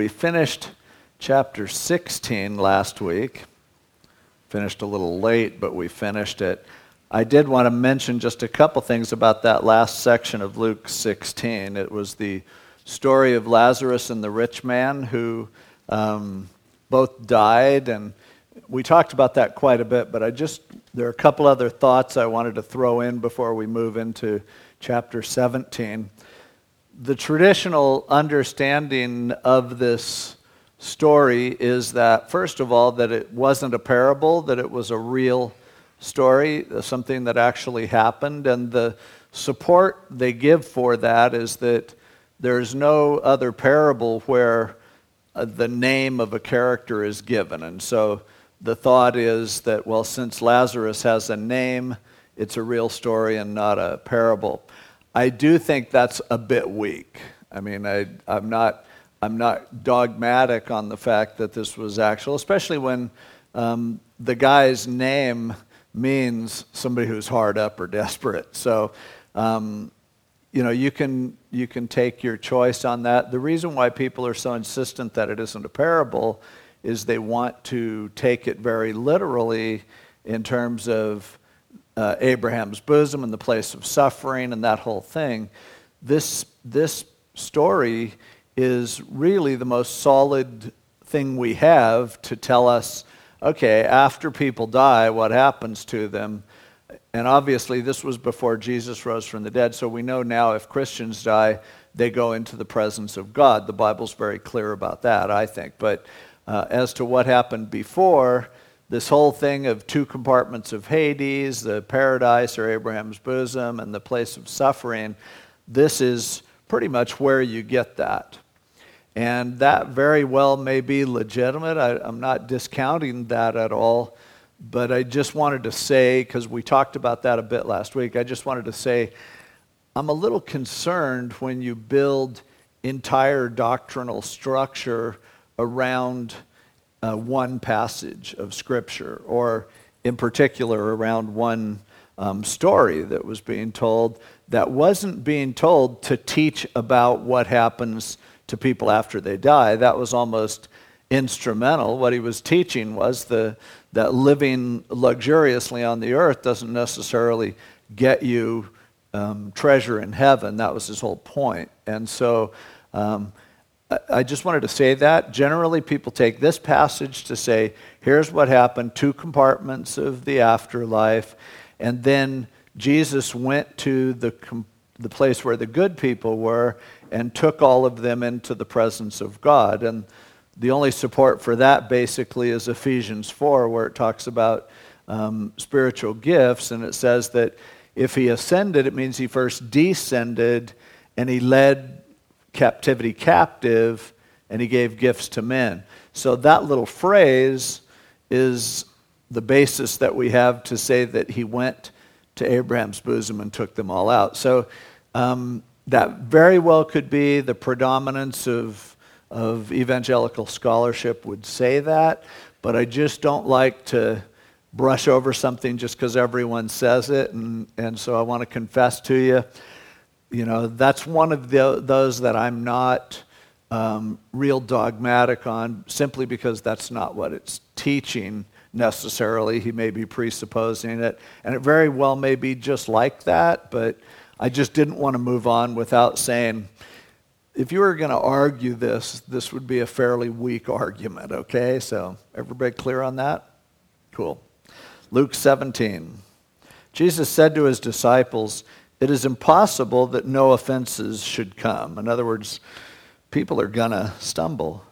We finished chapter 16 last week. Finished a little late, but we finished it. I did want to mention just a couple things about that last section of Luke 16. It was the story of Lazarus and the rich man who um, both died, and we talked about that quite a bit, but I just, there are a couple other thoughts I wanted to throw in before we move into chapter 17 the traditional understanding of this story is that, first of all, that it wasn't a parable, that it was a real story, something that actually happened. And the support they give for that is that there's no other parable where uh, the name of a character is given. And so the thought is that, well, since Lazarus has a name, it's a real story and not a parable. I do think that's a bit weak. I mean, I, I'm, not, I'm not dogmatic on the fact that this was actual, especially when um, the guy's name means somebody who's hard up or desperate. So, um, you know, you can, you can take your choice on that. The reason why people are so insistent that it isn't a parable is they want to take it very literally in terms of uh, Abraham's bosom and the place of suffering and that whole thing. This, this story is really the most solid thing we have to tell us okay, after people die, what happens to them? And obviously, this was before Jesus rose from the dead, so we know now if Christians die, they go into the presence of God. The Bible's very clear about that, I think. But uh, as to what happened before, this whole thing of two compartments of Hades, the paradise or Abraham's bosom, and the place of suffering, this is pretty much where you get that. And that very well may be legitimate. I, am not discounting that at all. But I just wanted to say, because we talked about that a bit last week, I just wanted to say I'm a little concerned when you build entire doctrinal structure around uh, one passage of Scripture, or in particular around one um, story that was being told that wasn't being told to teach about what happens to people after they die. That was almost instrumental. What he was teaching was the, that living luxuriously on the earth doesn't necessarily get you um, treasure in heaven. That was his whole point. And so um, I just wanted to say that. Generally, people take this passage to say, here's what happened two compartments of the afterlife. And then Jesus went to the, the place where the good people were and took all of them into the presence of God. And the only support for that basically is Ephesians 4, where it talks about um, spiritual gifts. And it says that if he ascended, it means he first descended and he led captivity captive and he gave gifts to men. So that little phrase is the basis that we have to say that he went to Abraham's bosom and took them all out. So um, that very well could be the predominance of, of evangelical scholarship would say that, but I just don't like to brush over something just because everyone says it. And, and so I want to confess to you you know, that's one of the, those that I'm not um, real dogmatic on simply because that's not what it's teaching necessarily. He may be presupposing it, and it very well may be just like that, but I just didn't want to move on without saying, if you were going to argue this, this would be a fairly weak argument, okay? So, everybody clear on that? Cool. Luke 17. Jesus said to his disciples, it is impossible that no offenses should come. In other words, people are going to stumble.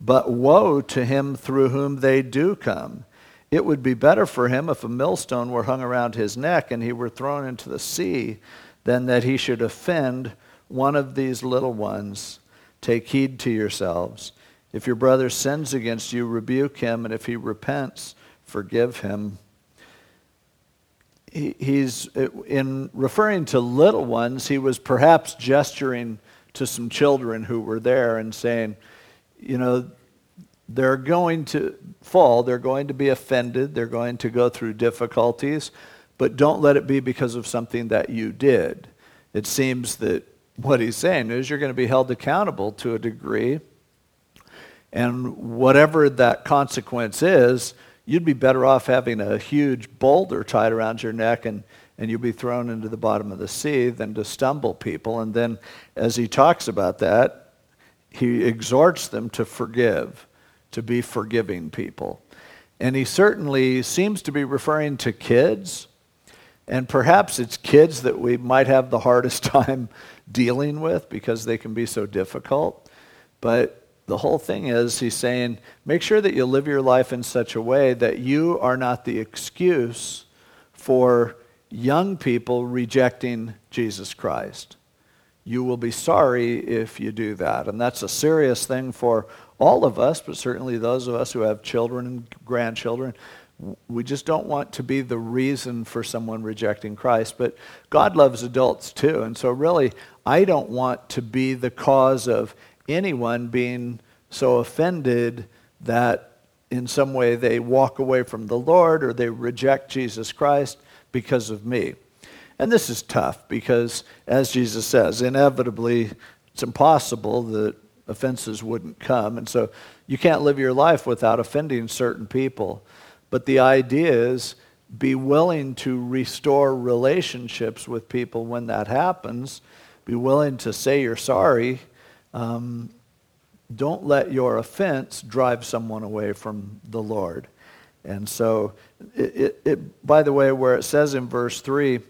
But woe to him through whom they do come. It would be better for him if a millstone were hung around his neck and he were thrown into the sea than that he should offend one of these little ones. Take heed to yourselves. If your brother sins against you, rebuke him, and if he repents, forgive him he's uh, in referring to little ones he was perhaps gesturing to some children who were there and saying you know they're going to fall they're going to be offended they're going to go through difficulties but don't let it be because of something that you did. It seems that what he's saying is you're going to be held accountable to a degree And whatever that consequence is, you'd be better off having a huge boulder tied around your neck and, and you'd be thrown into the bottom of the sea than to stumble people. And then, as he talks about that, he exhorts them to forgive, to be forgiving people. And he certainly seems to be referring to kids. And perhaps it's kids that we might have the hardest time dealing with because they can be so difficult. But the whole thing is, he's saying, make sure that you live your life in such a way that you are not the excuse for young people rejecting Jesus Christ. You will be sorry if you do that. And that's a serious thing for all of us, but certainly those of us who have children and grandchildren. We just don't want to be the reason for someone rejecting Christ. But God loves adults too. And so, really, I don't want to be the cause of anyone being so offended that in some way they walk away from the Lord or they reject Jesus Christ because of me. And this is tough because, as Jesus says, inevitably it's impossible that offenses wouldn't come. And so you can't live your life without offending certain people. But the idea is be willing to restore relationships with people when that happens. Be willing to say you're sorry um, don't let your offense drive someone away from the Lord. And so, it, it, it, by the way, where it says in verse 3,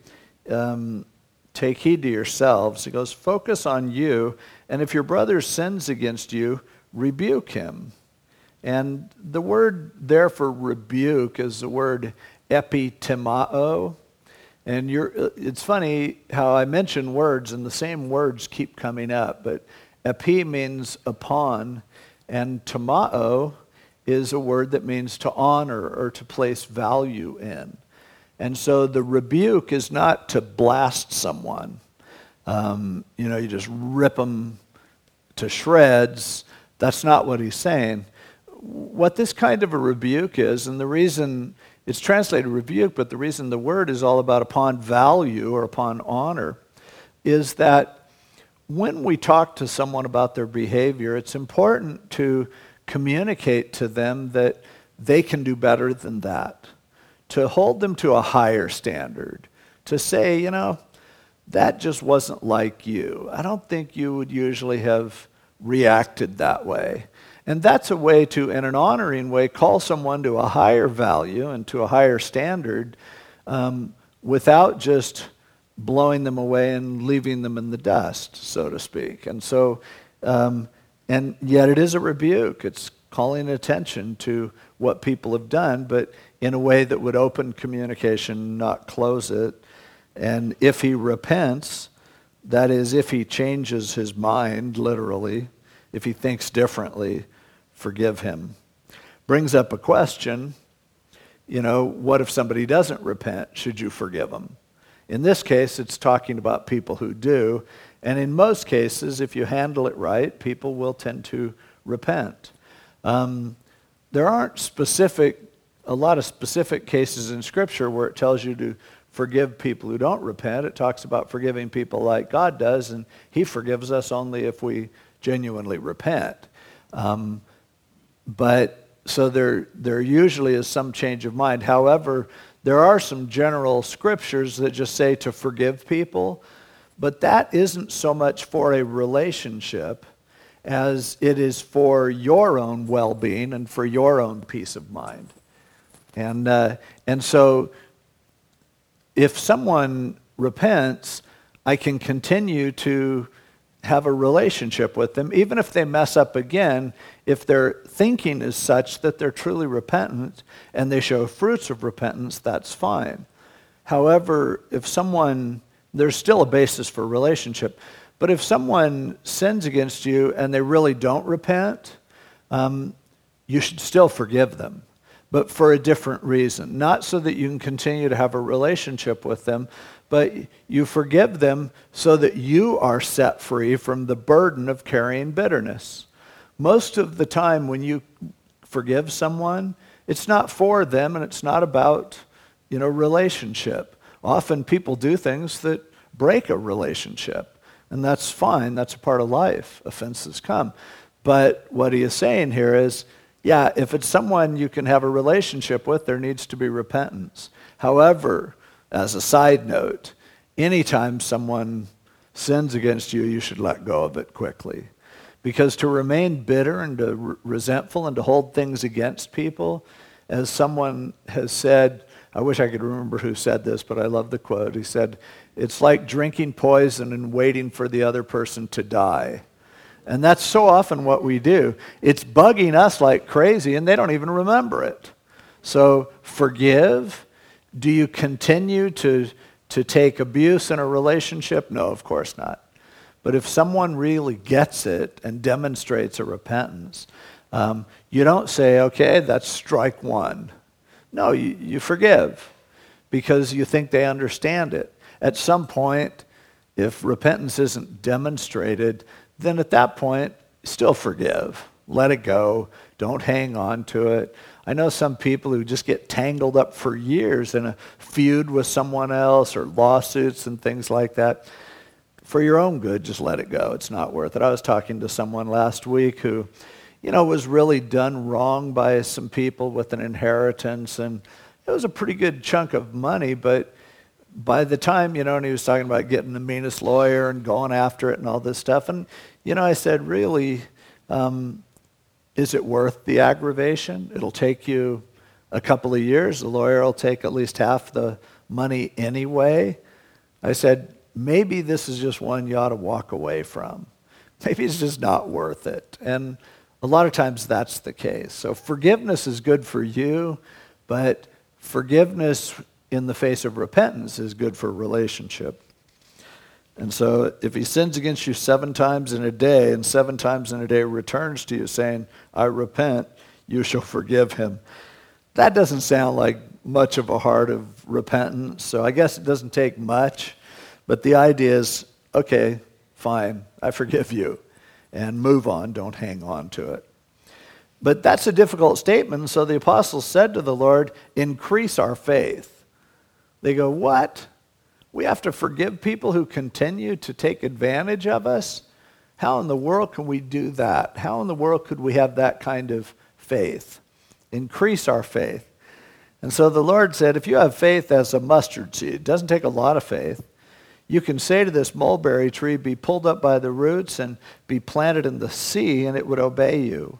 um, take heed to yourselves, it goes, focus on you, and if your brother sins against you, rebuke him. And the word there for rebuke is the word epitimao. And it's funny how I mention words and the same words keep coming up, but Epi means upon, and tamao is a word that means to honor or to place value in. And so the rebuke is not to blast someone. Um, you know, you just rip them to shreds. That's not what he's saying. What this kind of a rebuke is, and the reason it's translated rebuke, but the reason the word is all about upon value or upon honor, is that when we talk to someone about their behavior, it's important to communicate to them that they can do better than that, to hold them to a higher standard, to say, you know, that just wasn't like you. I don't think you would usually have reacted that way. And that's a way to, in an honoring way, call someone to a higher value and to a higher standard um, without just blowing them away and leaving them in the dust, so to speak. And so, um, and yet it is a rebuke. It's calling attention to what people have done, but in a way that would open communication, not close it. And if he repents, that is, if he changes his mind, literally, if he thinks differently, forgive him. Brings up a question you know, what if somebody doesn't repent? Should you forgive them? In this case, it's talking about people who do. And in most cases, if you handle it right, people will tend to repent. Um, there aren't specific, a lot of specific cases in Scripture where it tells you to forgive people who don't repent. It talks about forgiving people like God does, and He forgives us only if we genuinely repent. Um, but so there, there usually is some change of mind. However, there are some general scriptures that just say to forgive people, but that isn't so much for a relationship as it is for your own well being and for your own peace of mind. And, uh, and so if someone repents, I can continue to have a relationship with them, even if they mess up again, if their thinking is such that they're truly repentant and they show fruits of repentance, that's fine. However, if someone, there's still a basis for relationship, but if someone sins against you and they really don't repent, um, you should still forgive them, but for a different reason. Not so that you can continue to have a relationship with them, but you forgive them so that you are set free from the burden of carrying bitterness. Most of the time, when you forgive someone, it's not for them and it's not about, you know, relationship. Often people do things that break a relationship, and that's fine. That's a part of life. Offenses come. But what he is saying here is, yeah, if it's someone you can have a relationship with, there needs to be repentance. However, as a side note, anytime someone sins against you, you should let go of it quickly. Because to remain bitter and to re- resentful and to hold things against people, as someone has said, I wish I could remember who said this, but I love the quote. He said, It's like drinking poison and waiting for the other person to die. And that's so often what we do. It's bugging us like crazy, and they don't even remember it. So forgive. Do you continue to, to take abuse in a relationship? No, of course not. But if someone really gets it and demonstrates a repentance, um, you don't say, okay, that's strike one. No, you, you forgive because you think they understand it. At some point, if repentance isn't demonstrated, then at that point, still forgive. Let it go. Don't hang on to it. I know some people who just get tangled up for years in a feud with someone else or lawsuits and things like that for your own good, just let it go. It's not worth it. I was talking to someone last week who, you know, was really done wrong by some people with an inheritance, and it was a pretty good chunk of money, but by the time, you know, and he was talking about getting the meanest lawyer and going after it and all this stuff, and, you know, I said, really, um, is it worth the aggravation? It'll take you a couple of years. The lawyer will take at least half the money anyway. I said, maybe this is just one you ought to walk away from. Maybe it's just not worth it. And a lot of times that's the case. So forgiveness is good for you, but forgiveness in the face of repentance is good for relationship. And so if he sins against you seven times in a day and seven times in a day returns to you saying, I repent, you shall forgive him. That doesn't sound like much of a heart of repentance. So I guess it doesn't take much. But the idea is okay, fine, I forgive you, and move on, don't hang on to it. But that's a difficult statement, so the apostles said to the Lord, Increase our faith. They go, What? We have to forgive people who continue to take advantage of us? How in the world can we do that? How in the world could we have that kind of faith? Increase our faith. And so the Lord said, If you have faith as a mustard seed, it doesn't take a lot of faith. You can say to this mulberry tree, Be pulled up by the roots and be planted in the sea, and it would obey you.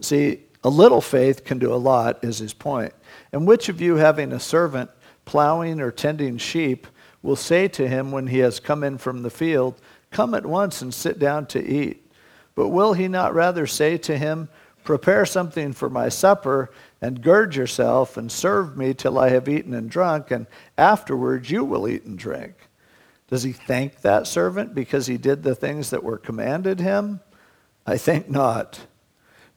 See, a little faith can do a lot, is his point. And which of you, having a servant plowing or tending sheep, will say to him when he has come in from the field, Come at once and sit down to eat? But will he not rather say to him, Prepare something for my supper, and gird yourself, and serve me till I have eaten and drunk, and afterwards you will eat and drink? Does he thank that servant because he did the things that were commanded him? I think not.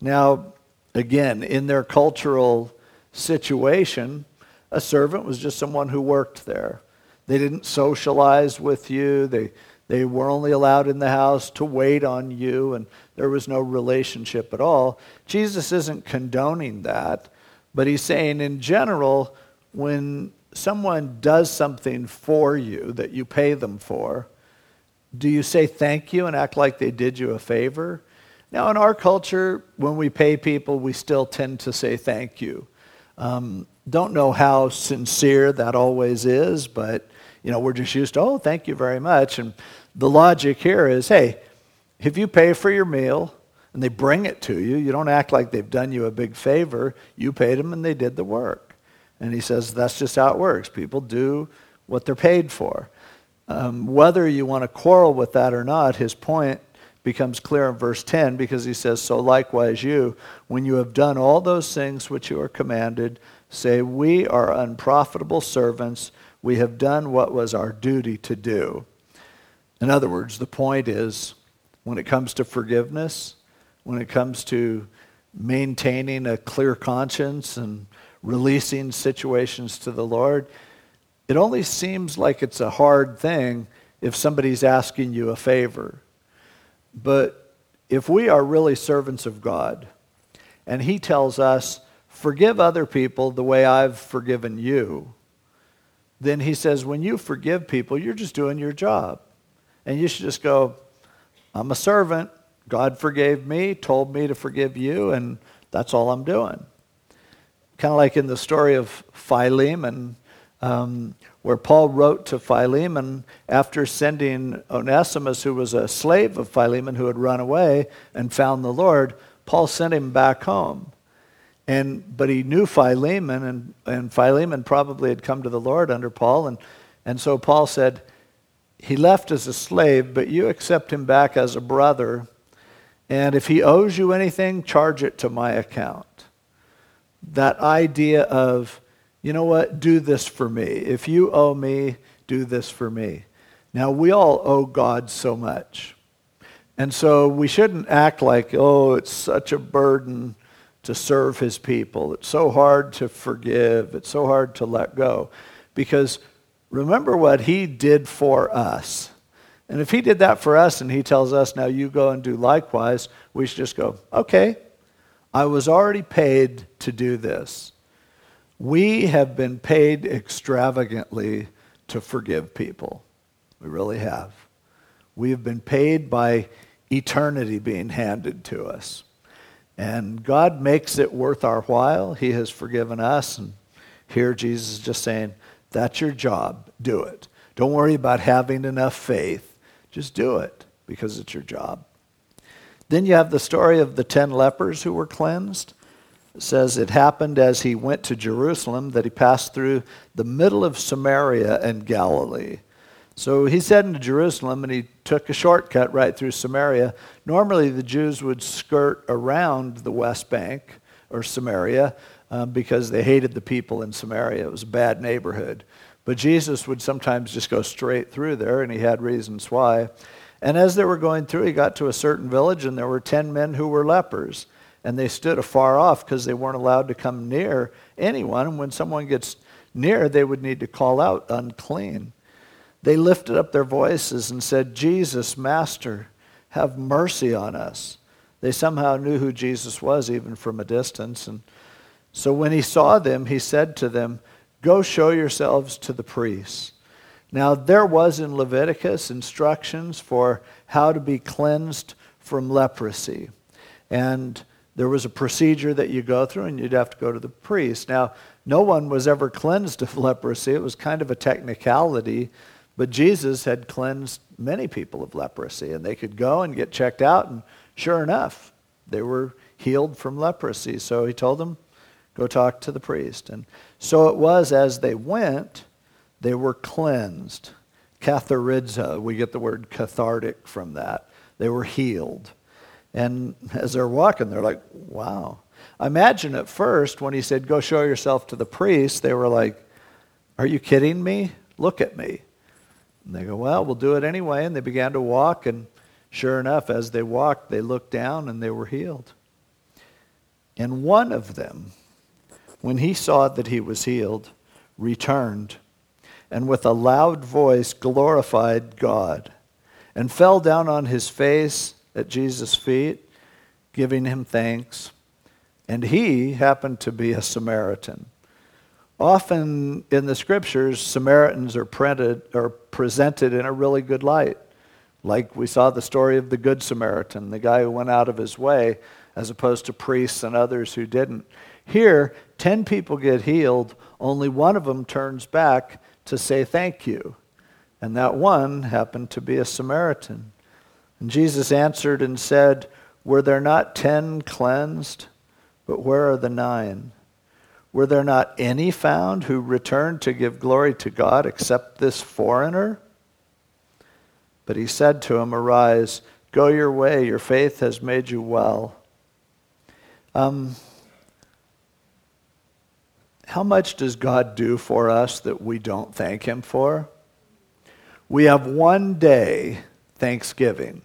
Now, again, in their cultural situation, a servant was just someone who worked there. They didn't socialize with you. They, they were only allowed in the house to wait on you, and there was no relationship at all. Jesus isn't condoning that, but he's saying in general, when someone does something for you that you pay them for, do you say thank you and act like they did you a favor? Now, in our culture, when we pay people, we still tend to say thank you. Um, don't know how sincere that always is, but you know we're just used to oh, thank you very much. And the logic here is, hey, if you pay for your meal and they bring it to you, you don't act like they've done you a big favor. You paid them and they did the work. And he says that's just how it works. People do what they're paid for. Um, whether you want to quarrel with that or not, his point becomes clear in verse 10 because he says, So likewise, you, when you have done all those things which you are commanded, say, We are unprofitable servants. We have done what was our duty to do. In other words, the point is when it comes to forgiveness, when it comes to maintaining a clear conscience and releasing situations to the Lord, it only seems like it's a hard thing if somebody's asking you a favor. But if we are really servants of God, and He tells us, forgive other people the way I've forgiven you, then He says, when you forgive people, you're just doing your job. And you should just go, I'm a servant, God forgave me, told me to forgive you, and that's all I'm doing. Kind of like in the story of Philemon, um, where Paul wrote to Philemon after sending Onesimus, who was a slave of Philemon who had run away and found the Lord, Paul sent him back home. And, but he knew Philemon, and, and Philemon probably had come to the Lord under Paul. And, and so Paul said, He left as a slave, but you accept him back as a brother. And if he owes you anything, charge it to my account. That idea of, you know what, do this for me. If you owe me, do this for me. Now, we all owe God so much. And so we shouldn't act like, oh, it's such a burden to serve his people. It's so hard to forgive. It's so hard to let go. Because remember what he did for us. And if he did that for us and he tells us, now you go and do likewise, we should just go, okay, I was already paid to do this. We have been paid extravagantly to forgive people. We really have. We have been paid by eternity being handed to us. And God makes it worth our while. He has forgiven us. And here Jesus is just saying, that's your job. Do it. Don't worry about having enough faith. Just do it because it's your job. Then you have the story of the ten lepers who were cleansed. It says it happened as he went to Jerusalem that he passed through the middle of Samaria and Galilee. So he's heading to Jerusalem and he took a shortcut right through Samaria. Normally, the Jews would skirt around the West Bank or Samaria um, because they hated the people in Samaria. It was a bad neighborhood. But Jesus would sometimes just go straight through there, and he had reasons why. And as they were going through, he got to a certain village, and there were ten men who were lepers and they stood afar off because they weren't allowed to come near anyone. And when someone gets near, they would need to call out, unclean. They lifted up their voices and said, Jesus, Master, have mercy on us. They somehow knew who Jesus was, even from a distance. And so when he saw them, he said to them, Go show yourselves to the priests. Now, there was in Leviticus instructions for how to be cleansed from leprosy. And there was a procedure that you go through, and you'd have to go to the priest. Now, no one was ever cleansed of leprosy. It was kind of a technicality, but Jesus had cleansed many people of leprosy, and they could go and get checked out, and sure enough, they were healed from leprosy. So he told them, go talk to the priest. And so it was as they went, they were cleansed. Katharizo, we get the word cathartic from that. They were healed. And as they're walking, they're like, wow. Imagine at first when he said, go show yourself to the priest, they were like, are you kidding me? Look at me. And they go, well, we'll do it anyway. And they began to walk, and sure enough, as they walked, they looked down and they were healed. And one of them, when he saw that he was healed, returned and with a loud voice glorified God and fell down on his face at Jesus' feet, giving him thanks. And he happened to be a Samaritan. Often in the scriptures, Samaritans are printed or presented in a really good light. Like we saw the story of the Good Samaritan, the guy who went out of his way, as opposed to priests and others who didn't. Here, 10 people get healed, only one of them turns back to say thank you. And that one happened to be a Samaritan. And Jesus answered and said, Were there not ten cleansed? But where are the nine? Were there not any found who returned to give glory to God except this foreigner? But he said to him, Arise, go your way, your faith has made you well. Um, how much does God do for us that we don't thank Him for? We have one day, Thanksgiving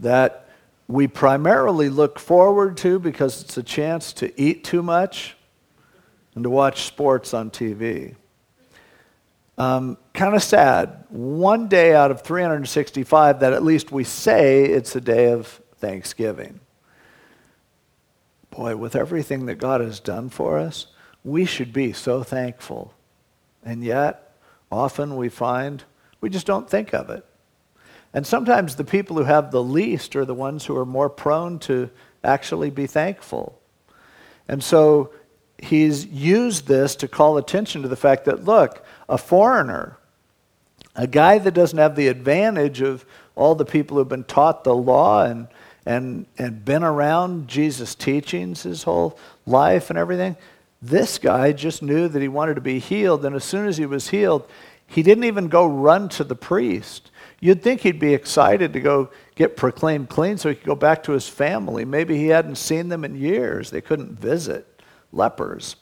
that we primarily look forward to because it's a chance to eat too much and to watch sports on TV. Um, kind of sad. One day out of 365 that at least we say it's a day of Thanksgiving. Boy, with everything that God has done for us, we should be so thankful. And yet, often we find we just don't think of it. And sometimes the people who have the least are the ones who are more prone to actually be thankful. And so he's used this to call attention to the fact that, look, a foreigner, a guy that doesn't have the advantage of all the people who've been taught the law and, and, and been around Jesus' teachings his whole life and everything, this guy just knew that he wanted to be healed. And as soon as he was healed, he didn't even go run to the priest. You'd think he'd be excited to go get proclaimed clean so he could go back to his family. Maybe he hadn't seen them in years, they couldn't visit lepers.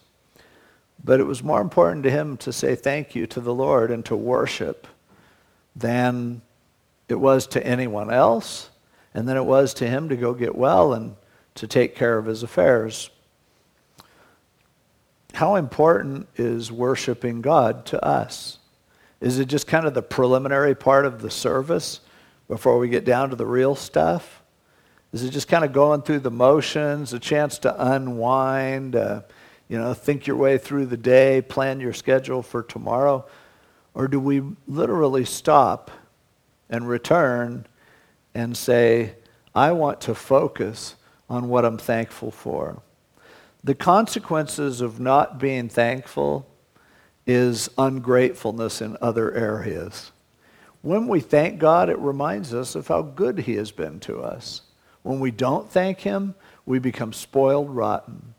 But it was more important to him to say thank you to the Lord and to worship than it was to anyone else, and then it was to him to go get well and to take care of his affairs. How important is worshiping God to us? Is it just kind of the preliminary part of the service before we get down to the real stuff? Is it just kind of going through the motions, a chance to unwind, uh, you know, think your way through the day, plan your schedule for tomorrow? Or do we literally stop and return and say, I want to focus on what I'm thankful for? The consequences of not being thankful is ungratefulness in other areas. When we thank God, it reminds us of how good He has been to us. When we don't thank Him, we become spoiled rotten.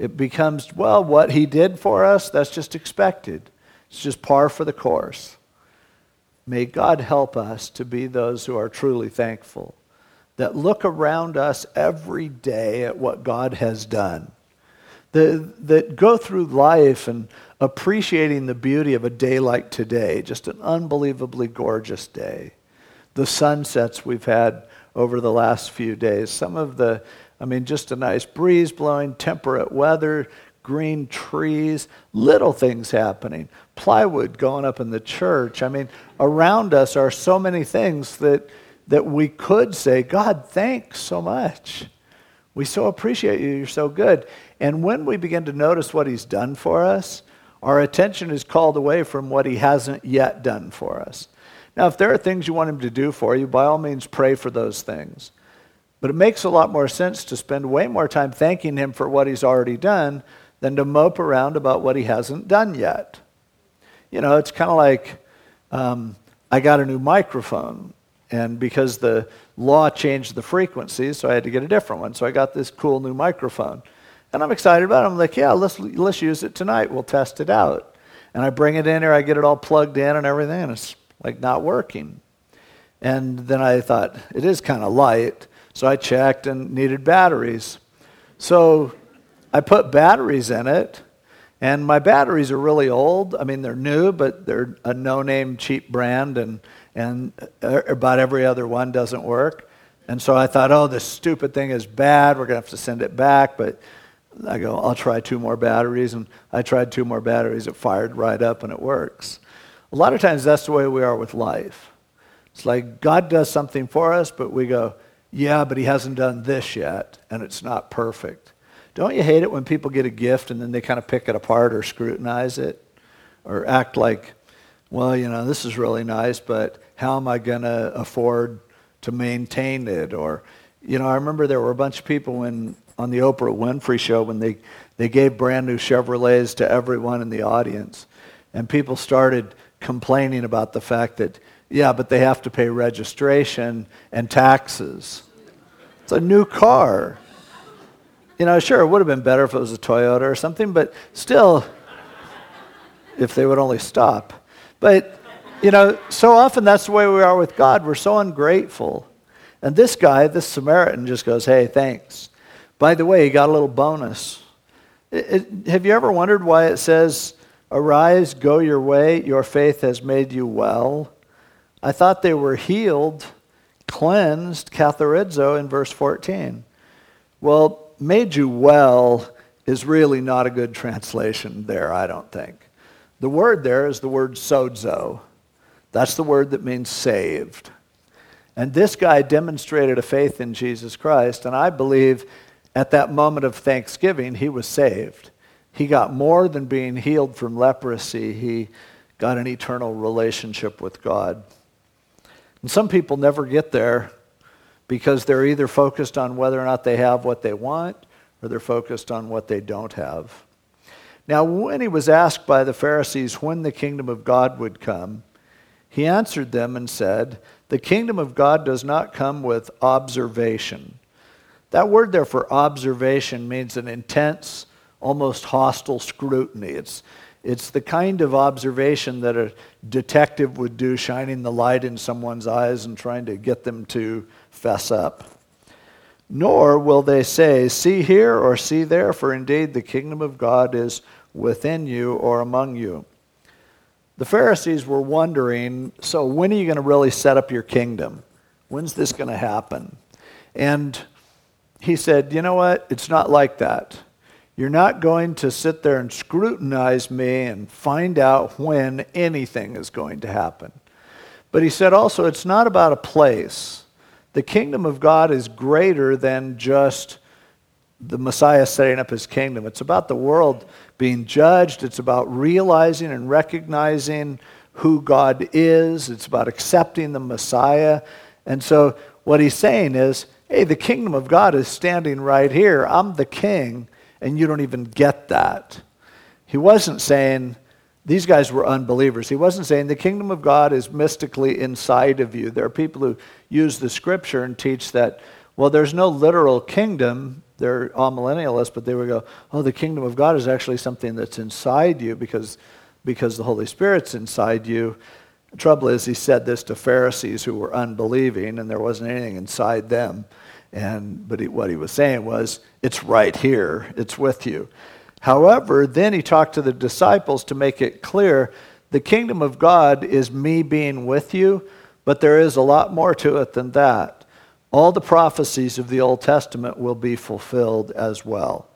It becomes, well, what He did for us, that's just expected. It's just par for the course. May God help us to be those who are truly thankful, that look around us every day at what God has done that, that go through life and appreciating the beauty of a day like today, just an unbelievably gorgeous day. The sunsets we've had over the last few days, some of the, I mean, just a nice breeze blowing, temperate weather, green trees, little things happening, plywood going up in the church. I mean, around us are so many things that, that we could say, God, thanks so much. We so appreciate you. You're so good. And when we begin to notice what He's done for us, our attention is called away from what He hasn't yet done for us. Now, if there are things you want Him to do for you, by all means, pray for those things. But it makes a lot more sense to spend way more time thanking Him for what He's already done than to mope around about what He hasn't done yet. You know, it's kind of like um, I got a new microphone. And because the law changed the frequency, so I had to get a different one. So I got this cool new microphone. And I'm excited about it. I'm like, yeah, let's, let's use it tonight. We'll test it out. And I bring it in here, I get it all plugged in and everything, and it's like not working. And then I thought, it is kind of light. So I checked and needed batteries. So I put batteries in it, and my batteries are really old. I mean, they're new, but they're a no name cheap brand, and and uh, about every other one doesn't work. And so I thought, oh, this stupid thing is bad. We're going to have to send it back. But I go, I'll try two more batteries. And I tried two more batteries. It fired right up and it works. A lot of times that's the way we are with life. It's like God does something for us, but we go, yeah, but he hasn't done this yet, and it's not perfect. Don't you hate it when people get a gift and then they kind of pick it apart or scrutinize it or act like, well, you know, this is really nice, but how am I going to afford to maintain it? Or, you know, I remember there were a bunch of people when on the Oprah Winfrey show when they, they gave brand new Chevrolets to everyone in the audience. And people started complaining about the fact that, yeah, but they have to pay registration and taxes. It's a new car. You know, sure, it would have been better if it was a Toyota or something, but still, if they would only stop. But you know, so often that's the way we are with God. We're so ungrateful. And this guy, this Samaritan, just goes, hey, thanks. By the way, he got a little bonus. It, it, have you ever wondered why it says, Arise, go your way, your faith has made you well? I thought they were healed, cleansed, katharizo, in verse 14. Well, made you well is really not a good translation there, I don't think. The word there is the word sozo. That's the word that means saved. And this guy demonstrated a faith in Jesus Christ, and I believe at that moment of thanksgiving, he was saved. He got more than being healed from leprosy, he got an eternal relationship with God. And some people never get there because they're either focused on whether or not they have what they want or they're focused on what they don't have. Now, when he was asked by the Pharisees when the kingdom of God would come, he answered them and said, The kingdom of God does not come with observation. That word there for observation means an intense, almost hostile scrutiny. It's, it's the kind of observation that a detective would do, shining the light in someone's eyes and trying to get them to fess up. Nor will they say, See here or see there, for indeed the kingdom of God is within you or among you. The Pharisees were wondering, So when are you going to really set up your kingdom? When's this going to happen? And he said, You know what? It's not like that. You're not going to sit there and scrutinize me and find out when anything is going to happen. But he said also, it's not about a place. The kingdom of God is greater than just the Messiah setting up his kingdom. It's about the world being judged, it's about realizing and recognizing who God is, it's about accepting the Messiah. And so, what he's saying is, hey, the kingdom of God is standing right here. I'm the king and you don't even get that. He wasn't saying these guys were unbelievers. He wasn't saying the kingdom of God is mystically inside of you. There are people who use the scripture and teach that, well, there's no literal kingdom. They're amillennialists, but they would go, oh, the kingdom of God is actually something that's inside you because, because the Holy Spirit's inside you. The trouble is, he said this to Pharisees who were unbelieving, and there wasn't anything inside them. And, but he, what he was saying was, it's right here, it's with you. However, then he talked to the disciples to make it clear the kingdom of God is me being with you, but there is a lot more to it than that. All the prophecies of the Old Testament will be fulfilled as well.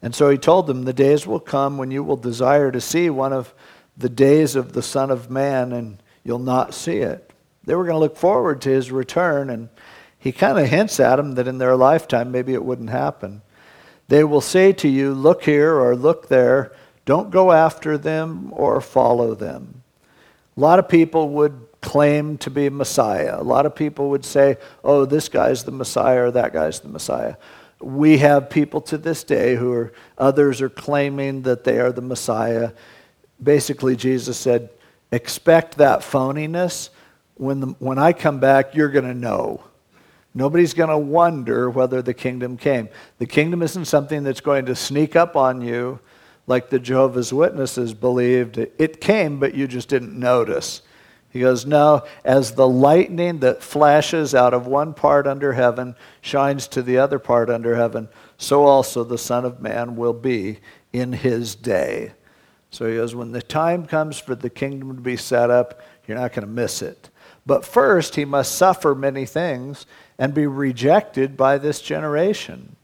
And so he told them, The days will come when you will desire to see one of the days of the Son of Man, and you'll not see it. They were going to look forward to his return, and he kind of hints at them that in their lifetime maybe it wouldn't happen. They will say to you, Look here or look there. Don't go after them or follow them. A lot of people would claim to be Messiah. A lot of people would say, Oh, this guy's the Messiah or that guy's the Messiah. We have people to this day who are, others are claiming that they are the Messiah. Basically, Jesus said, Expect that phoniness. When, the, when I come back, you're going to know. Nobody's going to wonder whether the kingdom came. The kingdom isn't something that's going to sneak up on you like the Jehovah's Witnesses believed. It came, but you just didn't notice. He goes, No, as the lightning that flashes out of one part under heaven shines to the other part under heaven, so also the Son of Man will be in his day. So he goes, When the time comes for the kingdom to be set up, you're not going to miss it. But first, he must suffer many things and be rejected by this generation.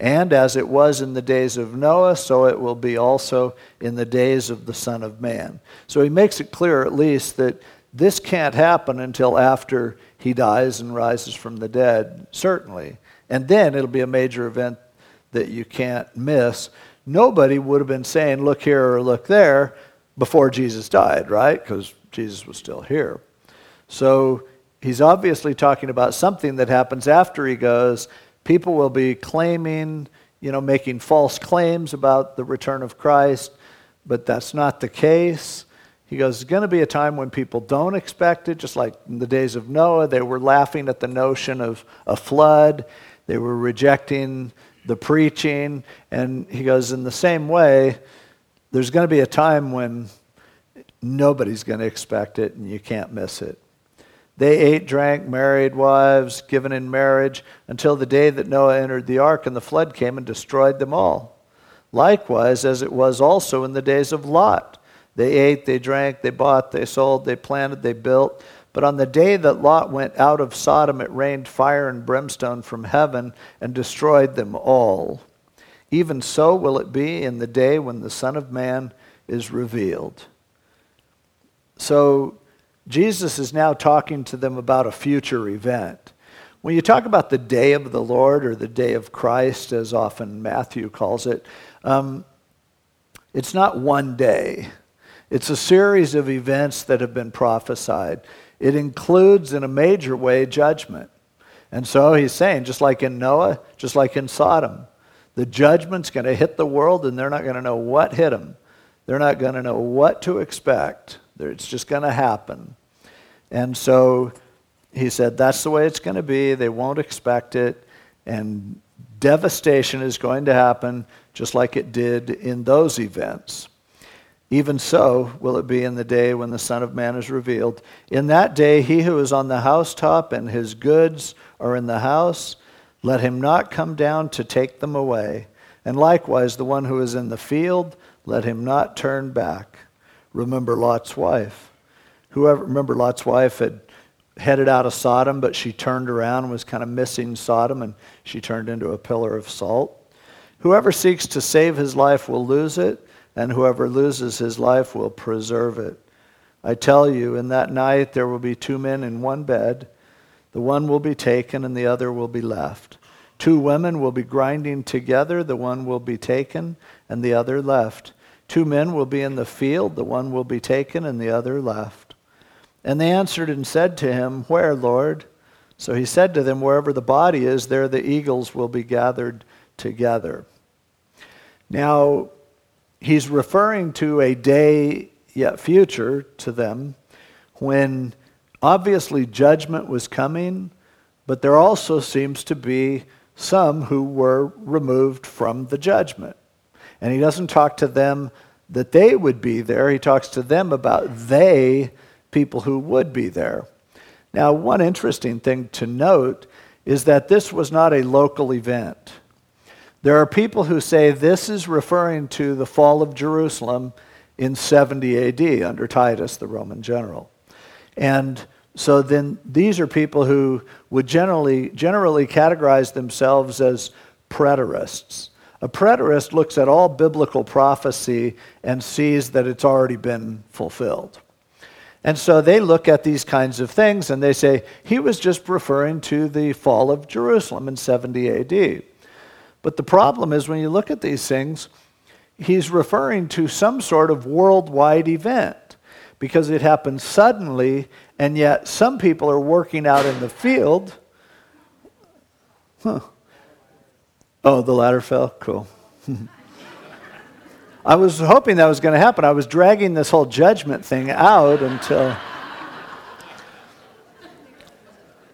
And as it was in the days of Noah, so it will be also in the days of the Son of Man. So he makes it clear, at least, that this can't happen until after he dies and rises from the dead, certainly. And then it'll be a major event that you can't miss. Nobody would have been saying, look here or look there, before Jesus died, right? Because Jesus was still here. So he's obviously talking about something that happens after he goes. People will be claiming, you know, making false claims about the return of Christ, but that's not the case. He goes, There's going to be a time when people don't expect it, just like in the days of Noah. They were laughing at the notion of a flood, they were rejecting the preaching. And he goes, In the same way, there's going to be a time when nobody's going to expect it and you can't miss it. They ate, drank, married wives, given in marriage, until the day that Noah entered the ark and the flood came and destroyed them all. Likewise, as it was also in the days of Lot. They ate, they drank, they bought, they sold, they planted, they built. But on the day that Lot went out of Sodom, it rained fire and brimstone from heaven and destroyed them all. Even so will it be in the day when the Son of Man is revealed. So Jesus is now talking to them about a future event. When you talk about the day of the Lord or the day of Christ, as often Matthew calls it, um, it's not one day. It's a series of events that have been prophesied. it includes in a major way judgment. And so he's saying, just like in Noah, just like in Sodom, the judgment's going to hit the world and they're not going to know what hit them. They're not going to know what to expect. It's just going to happen. And so he said, that's the way it's going to be. They won't expect it. And devastation is going to happen just like it did in those events. Even so will it be in the day when the Son of Man is revealed. In that day, he who is on the housetop and his goods are in the house, let him not come down to take them away. And likewise, the one who is in the field, let him not turn back. Remember Lot's wife. Whoever, remember Lot's wife had headed out of Sodom, but she turned around and was kind of missing Sodom, and she turned into a pillar of salt. Whoever seeks to save his life will lose it, and whoever loses his life will preserve it. I tell you, in that night there will be two men in one bed. The one will be taken, and the other will be left. Two women will be grinding together. The one will be taken, and the other left. Two men will be in the field. The one will be taken, and the other left. And they answered and said to him, Where, Lord? So he said to them, Wherever the body is, there the eagles will be gathered together. Now, he's referring to a day yet future to them when obviously judgment was coming, but there also seems to be some who were removed from the judgment. And he doesn't talk to them that they would be there, he talks to them about they, people who would be there. Now, one interesting thing to note is that this was not a local event. There are people who say this is referring to the fall of Jerusalem in 70 AD under Titus, the Roman general. And so then these are people who would generally, generally categorize themselves as preterists. A preterist looks at all biblical prophecy and sees that it's already been fulfilled. And so they look at these kinds of things and they say, he was just referring to the fall of Jerusalem in 70 AD. But the problem is when you look at these things, he's referring to some sort of worldwide event because it happened suddenly, and yet some people are working out in the field. Huh. Oh, the ladder fell? Cool. I was hoping that was going to happen. I was dragging this whole judgment thing out until.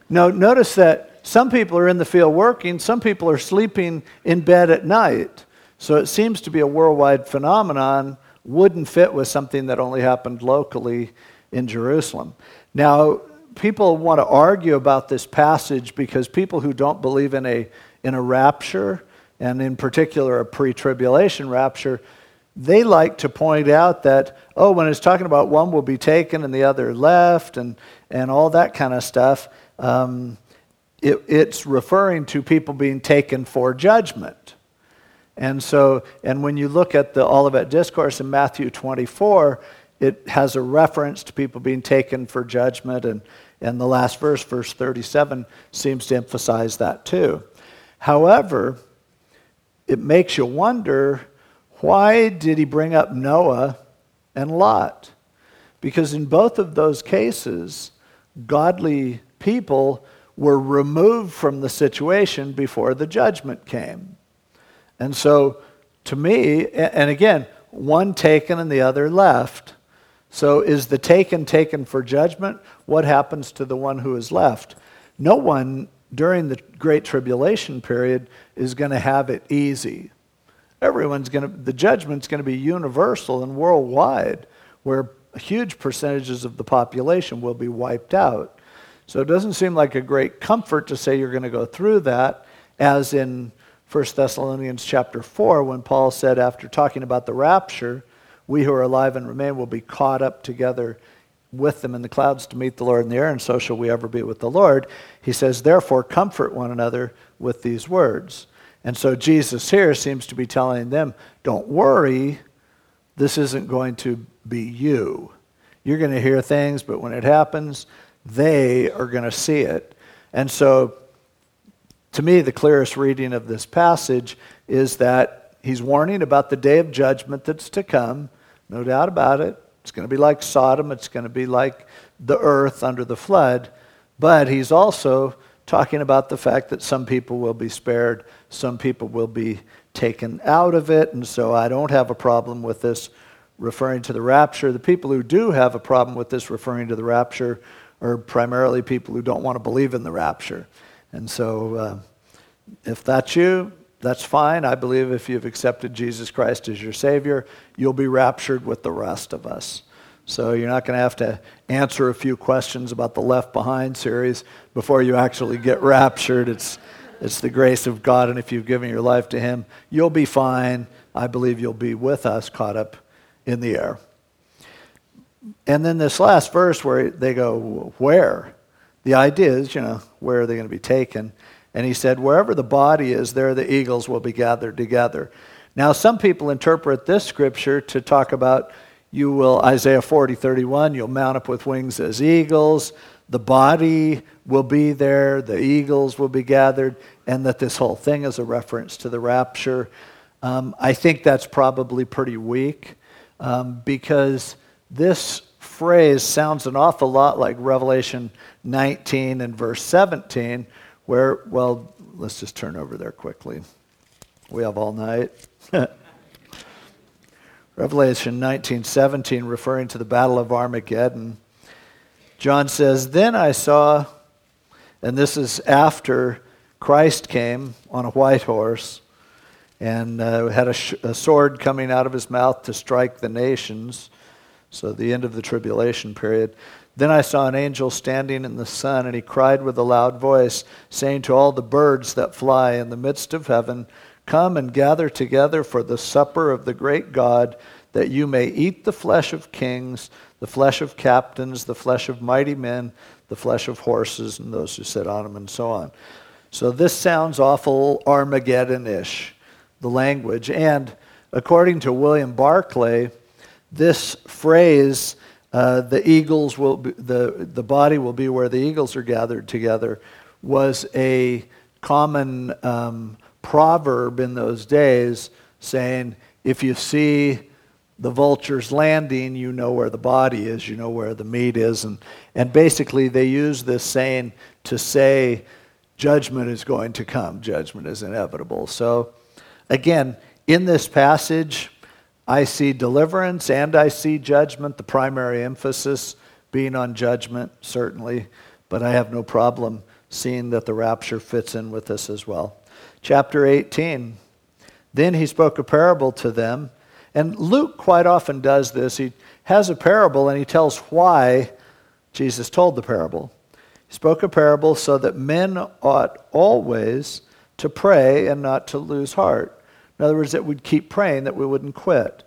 No, notice that some people are in the field working, some people are sleeping in bed at night. So it seems to be a worldwide phenomenon, wouldn't fit with something that only happened locally in Jerusalem. Now, people want to argue about this passage because people who don't believe in a, in a rapture, and in particular a pre tribulation rapture, they like to point out that, oh, when it's talking about one will be taken and the other left and, and all that kind of stuff, um, it, it's referring to people being taken for judgment. And so, and when you look at the Olivet Discourse in Matthew 24, it has a reference to people being taken for judgment, and, and the last verse, verse 37, seems to emphasize that too. However, it makes you wonder why did he bring up Noah and Lot? Because in both of those cases, godly people were removed from the situation before the judgment came. And so, to me, and again, one taken and the other left. So, is the taken taken for judgment? What happens to the one who is left? No one during the Great Tribulation period is going to have it easy. Everyone's going to, the judgment's going to be universal and worldwide, where huge percentages of the population will be wiped out. So it doesn't seem like a great comfort to say you're going to go through that, as in 1 Thessalonians chapter 4, when Paul said, after talking about the rapture, we who are alive and remain will be caught up together with them in the clouds to meet the Lord in the air, and so shall we ever be with the Lord. He says, Therefore, comfort one another with these words. And so Jesus here seems to be telling them, Don't worry, this isn't going to be you. You're going to hear things, but when it happens, they are going to see it. And so, to me, the clearest reading of this passage is that he's warning about the day of judgment that's to come. No doubt about it. It's going to be like Sodom. It's going to be like the earth under the flood, but he's also talking about the fact that some people will be spared, some people will be taken out of it, and so I don't have a problem with this referring to the rapture. The people who do have a problem with this referring to the rapture are primarily people who don't want to believe in the rapture. And so, uh, if that's you, that's fine. I believe if you've accepted Jesus Christ as your Savior, you'll be raptured with the rest of us. So you're not going to have to answer a few questions about the Left Behind series before you actually get raptured. It's, it's the grace of God, and if you've given your life to Him, you'll be fine. I believe you'll be with us caught up in the air. And then this last verse where they go, Where? The idea is, you know, where are they going to be taken? And he said, Wherever the body is, there the eagles will be gathered together. Now, some people interpret this scripture to talk about you will, Isaiah 40, 31, you'll mount up with wings as eagles. The body will be there, the eagles will be gathered, and that this whole thing is a reference to the rapture. Um, I think that's probably pretty weak um, because this phrase sounds an awful lot like Revelation 19 and verse 17, where, well, let's just turn over there quickly. We have all night. Revelation 19:17 referring to the battle of Armageddon. John says, "Then I saw and this is after Christ came on a white horse and uh, had a, sh- a sword coming out of his mouth to strike the nations." So the end of the tribulation period. Then I saw an angel standing in the sun, and he cried with a loud voice, saying to all the birds that fly in the midst of heaven, Come and gather together for the supper of the great God, that you may eat the flesh of kings, the flesh of captains, the flesh of mighty men, the flesh of horses, and those who sit on them, and so on. So this sounds awful Armageddon ish, the language. And according to William Barclay, this phrase, uh, the eagles will be, the, the body will be where the eagles are gathered together, was a common um, proverb in those days saying, if you see the vultures landing, you know where the body is, you know where the meat is. And, and basically, they use this saying to say, judgment is going to come, judgment is inevitable. So, again, in this passage, I see deliverance and I see judgment, the primary emphasis being on judgment, certainly, but I have no problem seeing that the rapture fits in with this as well chapter 18. Then he spoke a parable to them. And Luke quite often does this. He has a parable and he tells why Jesus told the parable. He spoke a parable so that men ought always to pray and not to lose heart. In other words, that we'd keep praying, that we wouldn't quit.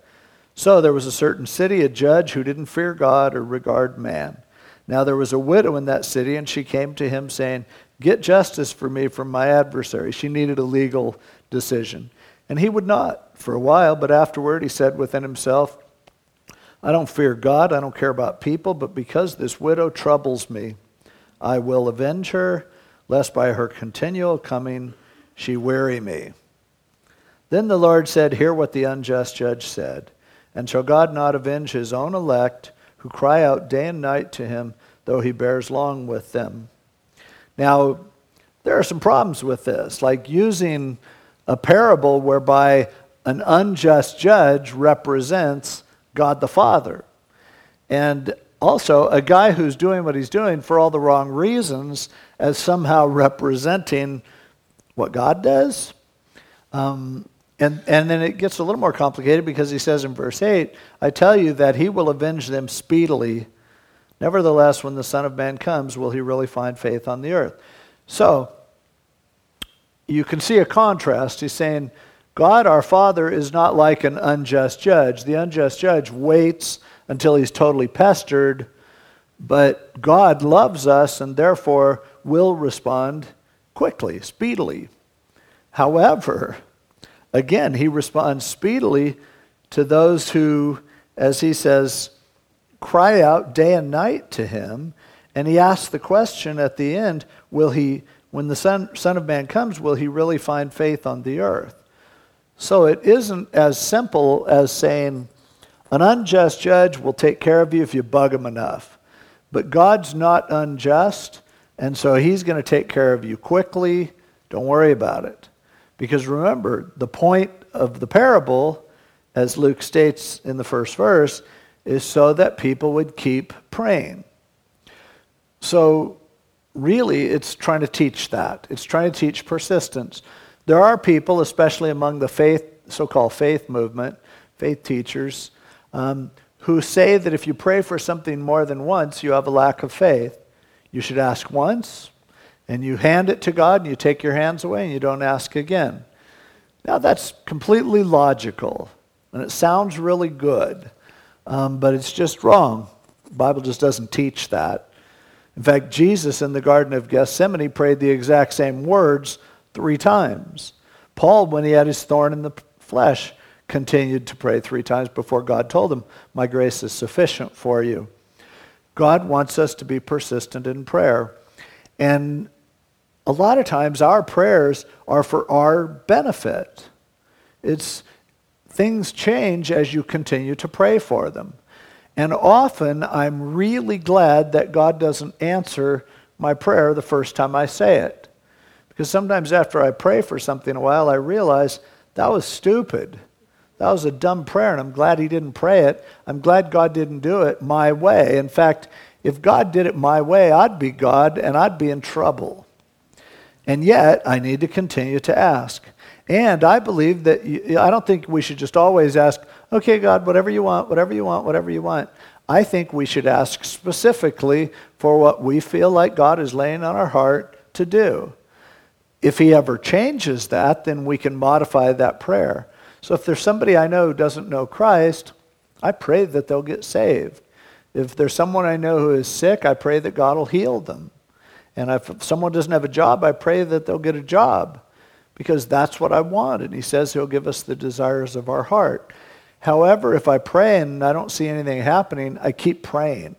So there was a certain city, a judge who didn't fear God or regard man. Now there was a widow in that city, and she came to him saying, Get justice for me from my adversary. She needed a legal decision. And he would not for a while, but afterward he said within himself, I don't fear God, I don't care about people, but because this widow troubles me, I will avenge her, lest by her continual coming she weary me. Then the Lord said, Hear what the unjust judge said. And shall God not avenge his own elect, who cry out day and night to him, though he bears long with them? Now, there are some problems with this, like using a parable whereby an unjust judge represents God the Father. And also, a guy who's doing what he's doing for all the wrong reasons as somehow representing what God does. Um, and, and then it gets a little more complicated because he says in verse 8, I tell you that he will avenge them speedily Nevertheless, when the Son of Man comes, will he really find faith on the earth? So, you can see a contrast. He's saying, God our Father is not like an unjust judge. The unjust judge waits until he's totally pestered, but God loves us and therefore will respond quickly, speedily. However, again, he responds speedily to those who, as he says, cry out day and night to him. And he asks the question at the end will he, when the Son, Son of Man comes, will he really find faith on the earth? So it isn't as simple as saying, an unjust judge will take care of you if you bug him enough. But God's not unjust, and so He's going to take care of you quickly. Don't worry about it. Because remember, the point of the parable, as Luke states in the first verse, is so that people would keep praying. So, really, it's trying to teach that. It's trying to teach persistence. There are people, especially among the faith, so-called faith movement, faith teachers, um, who say that if you pray for something more than once, you have a lack of faith. You should ask once, and you hand it to God, and you take your hands away, and you don't ask again. Now, that's completely logical, and it sounds really good, um, but it's just wrong. The Bible just doesn't teach that. In fact, Jesus in the Garden of Gethsemane prayed the exact same words three times. Paul, when he had his thorn in the flesh, continued to pray three times before God told him, My grace is sufficient for you. God wants us to be persistent in prayer. And a lot of times our prayers are for our benefit. It's things change as you continue to pray for them. And often I'm really glad that God doesn't answer my prayer the first time I say it. Because sometimes after I pray for something a while, I realize that was stupid. That was a dumb prayer, and I'm glad he didn't pray it. I'm glad God didn't do it my way. In fact, if God did it my way, I'd be God and I'd be in trouble. And yet, I need to continue to ask. And I believe that you, I don't think we should just always ask, okay, God, whatever you want, whatever you want, whatever you want. I think we should ask specifically for what we feel like God is laying on our heart to do. If He ever changes that, then we can modify that prayer. So if there's somebody I know who doesn't know Christ, I pray that they'll get saved. If there's someone I know who is sick, I pray that God will heal them. And if someone doesn't have a job, I pray that they'll get a job because that's what I want. And He says He'll give us the desires of our heart. However, if I pray and I don't see anything happening, I keep praying.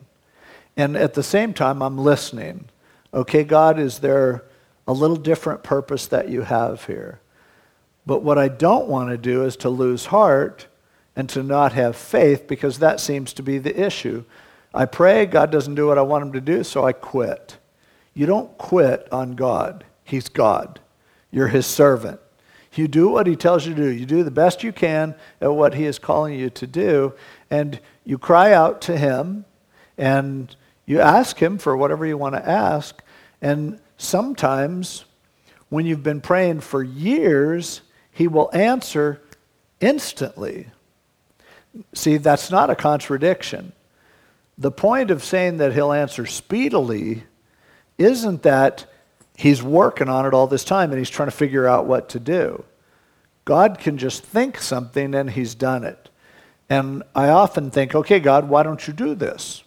And at the same time, I'm listening. Okay, God, is there a little different purpose that you have here? But what I don't want to do is to lose heart and to not have faith because that seems to be the issue. I pray, God doesn't do what I want him to do, so I quit. You don't quit on God. He's God. You're his servant. You do what he tells you to do. You do the best you can at what he is calling you to do, and you cry out to him, and you ask him for whatever you want to ask. And sometimes, when you've been praying for years, he will answer instantly. See, that's not a contradiction. The point of saying that he'll answer speedily isn't that he's working on it all this time and he's trying to figure out what to do. God can just think something and he's done it. And I often think, okay, God, why don't you do this?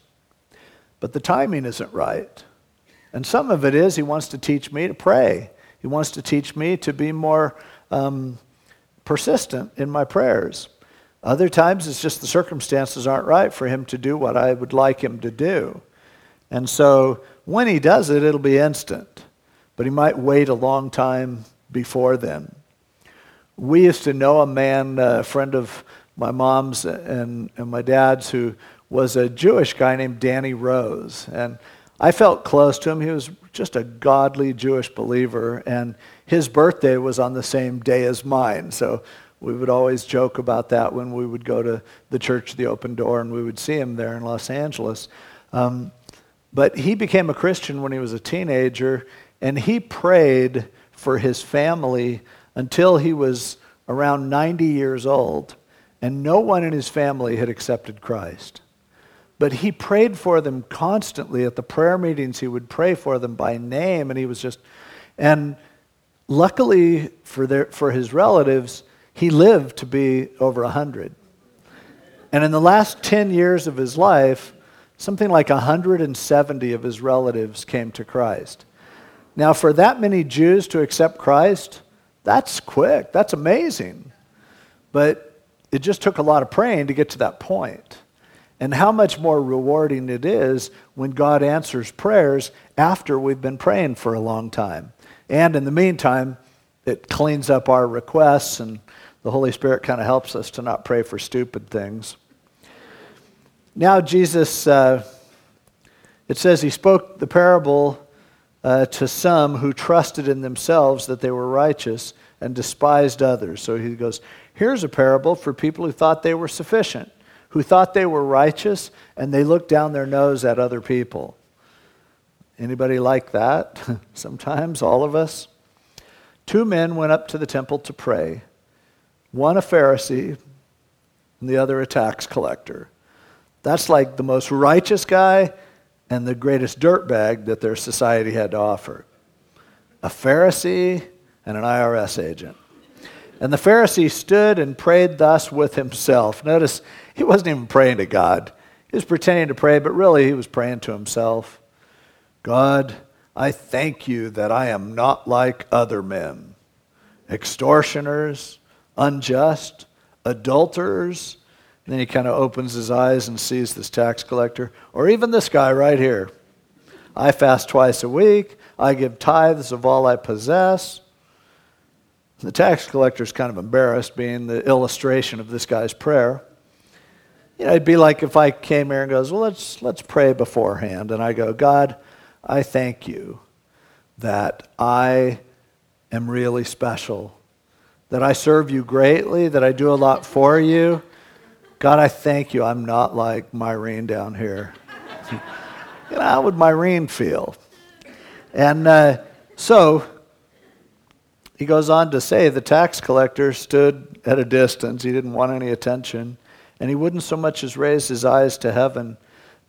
But the timing isn't right. And some of it is he wants to teach me to pray. He wants to teach me to be more um, persistent in my prayers. Other times it's just the circumstances aren't right for him to do what I would like him to do. And so when he does it, it'll be instant. But he might wait a long time before then. We used to know a man, a friend of my mom's and, and my dad's, who was a Jewish guy named Danny Rose. And I felt close to him. He was just a godly Jewish believer, and his birthday was on the same day as mine. So we would always joke about that when we would go to the church, the open door, and we would see him there in Los Angeles. Um, but he became a Christian when he was a teenager, and he prayed for his family until he was around 90 years old, and no one in his family had accepted Christ. But he prayed for them constantly at the prayer meetings. He would pray for them by name, and he was just, and luckily for, their, for his relatives, he lived to be over 100. And in the last 10 years of his life, something like 170 of his relatives came to Christ. Now, for that many Jews to accept Christ, that's quick. That's amazing. But it just took a lot of praying to get to that point. and how much more rewarding it is when God answers prayers after we've been praying for a long time. And in the meantime, it cleans up our requests, and the Holy Spirit kind of helps us to not pray for stupid things. Now, Jesus, uh, it says he spoke the parable uh, to some who trusted in themselves that they were righteous and despised others. So he goes, Here's a parable for people who thought they were sufficient, who thought they were righteous, and they looked down their nose at other people. Anybody like that? Sometimes, all of us. Two men went up to the temple to pray one a Pharisee, and the other a tax collector. That's like the most righteous guy and the greatest dirtbag that their society had to offer a Pharisee and an IRS agent. And the Pharisee stood and prayed thus with himself. Notice, he wasn't even praying to God. He was pretending to pray, but really he was praying to himself. God, I thank you that I am not like other men, extortioners, unjust, adulterers. Then he kind of opens his eyes and sees this tax collector, or even this guy right here. I fast twice a week. I give tithes of all I possess. The tax collector is kind of embarrassed being the illustration of this guy's prayer. You know, it'd be like if I came here and goes, well, let's, let's pray beforehand. And I go, God, I thank you that I am really special that I serve you greatly, that I do a lot for you. God, I thank you. I'm not like Myrene down here. you know, how would Myrene feel? And uh, so he goes on to say the tax collector stood at a distance. He didn't want any attention. And he wouldn't so much as raise his eyes to heaven,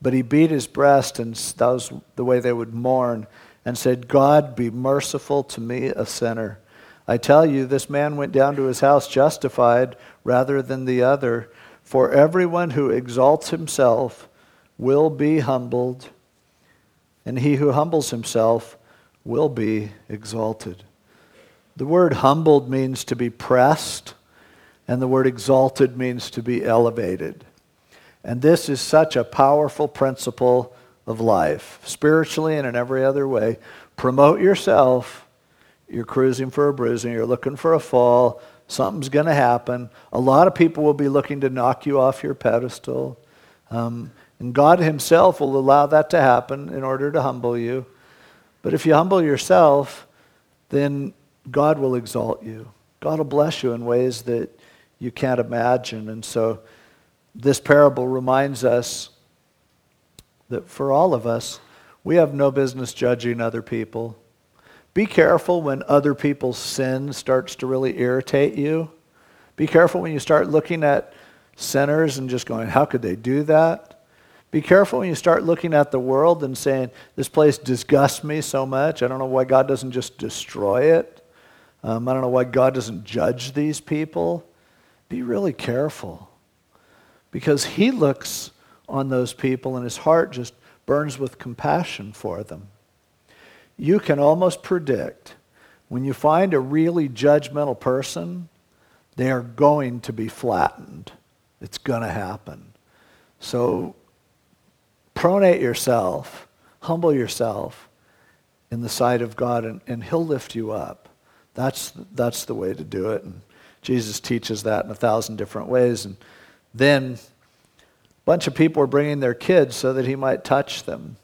but he beat his breast, and that was the way they would mourn, and said, God, be merciful to me, a sinner. I tell you, this man went down to his house justified rather than the other. For everyone who exalts himself will be humbled, and he who humbles himself will be exalted. The word humbled means to be pressed, and the word exalted means to be elevated. And this is such a powerful principle of life, spiritually and in every other way. Promote yourself you're cruising for a bruising, you're looking for a fall, something's going to happen. A lot of people will be looking to knock you off your pedestal. Um, and God Himself will allow that to happen in order to humble you. But if you humble yourself, then God will exalt you. God will bless you in ways that you can't imagine. And so this parable reminds us that for all of us, we have no business judging other people. Be careful when other people's sin starts to really irritate you. Be careful when you start looking at sinners and just going, how could they do that? Be careful when you start looking at the world and saying, this place disgusts me so much. I don't know why God doesn't just destroy it. Um, I don't know why God doesn't judge these people. Be really careful because He looks on those people and His heart just burns with compassion for them you can almost predict when you find a really judgmental person, they are going to be flattened. It's going to happen. So pronate yourself, humble yourself in the sight of God, and, and He'll lift you up. That's, that's the way to do it. And Jesus teaches that in a thousand different ways. And then a bunch of people were bringing their kids so that He might touch them.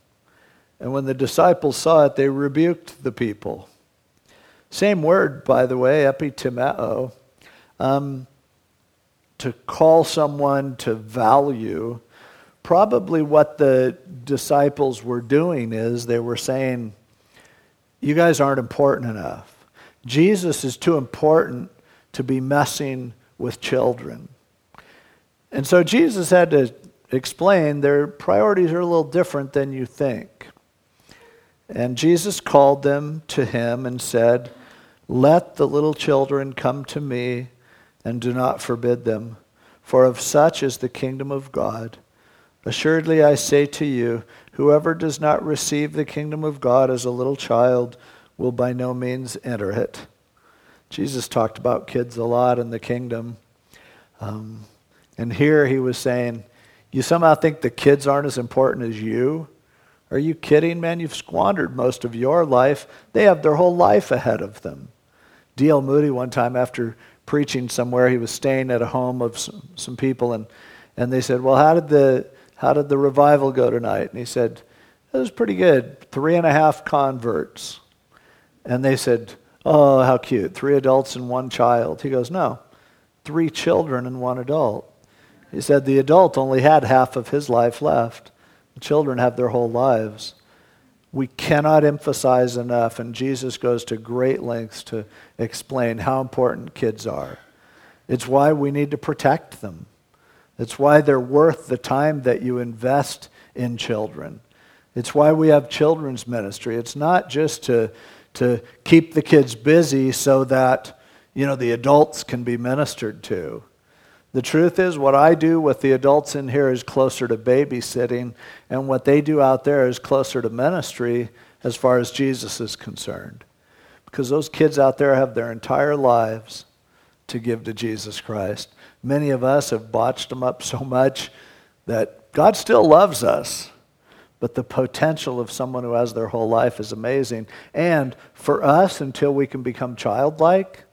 And when the disciples saw it, they rebuked the people. Same word, by the way, epitimeo. Um, to call someone to value. Probably what the disciples were doing is they were saying, You guys aren't important enough. Jesus is too important to be messing with children. And so Jesus had to explain their priorities are a little different than you think. And Jesus called them to him and said, Let the little children come to me and do not forbid them, for of such is the kingdom of God. Assuredly, I say to you, whoever does not receive the kingdom of God as a little child will by no means enter it. Jesus talked about kids a lot in the kingdom. Um, and here he was saying, You somehow think the kids aren't as important as you? Are you kidding, man? You've squandered most of your life. They have their whole life ahead of them. D.L. Moody, one time after preaching somewhere, he was staying at a home of some, some people, and, and they said, Well, how did, the, how did the revival go tonight? And he said, It was pretty good. Three and a half converts. And they said, Oh, how cute. Three adults and one child. He goes, No, three children and one adult. He said the adult only had half of his life left. Children have their whole lives. We cannot emphasize enough, and Jesus goes to great lengths to explain how important kids are. It's why we need to protect them. It's why they're worth the time that you invest in children. It's why we have children's ministry. It's not just to, to keep the kids busy so that you know the adults can be ministered to. The truth is, what I do with the adults in here is closer to babysitting, and what they do out there is closer to ministry as far as Jesus is concerned. Because those kids out there have their entire lives to give to Jesus Christ. Many of us have botched them up so much that God still loves us, but the potential of someone who has their whole life is amazing. And for us, until we can become childlike,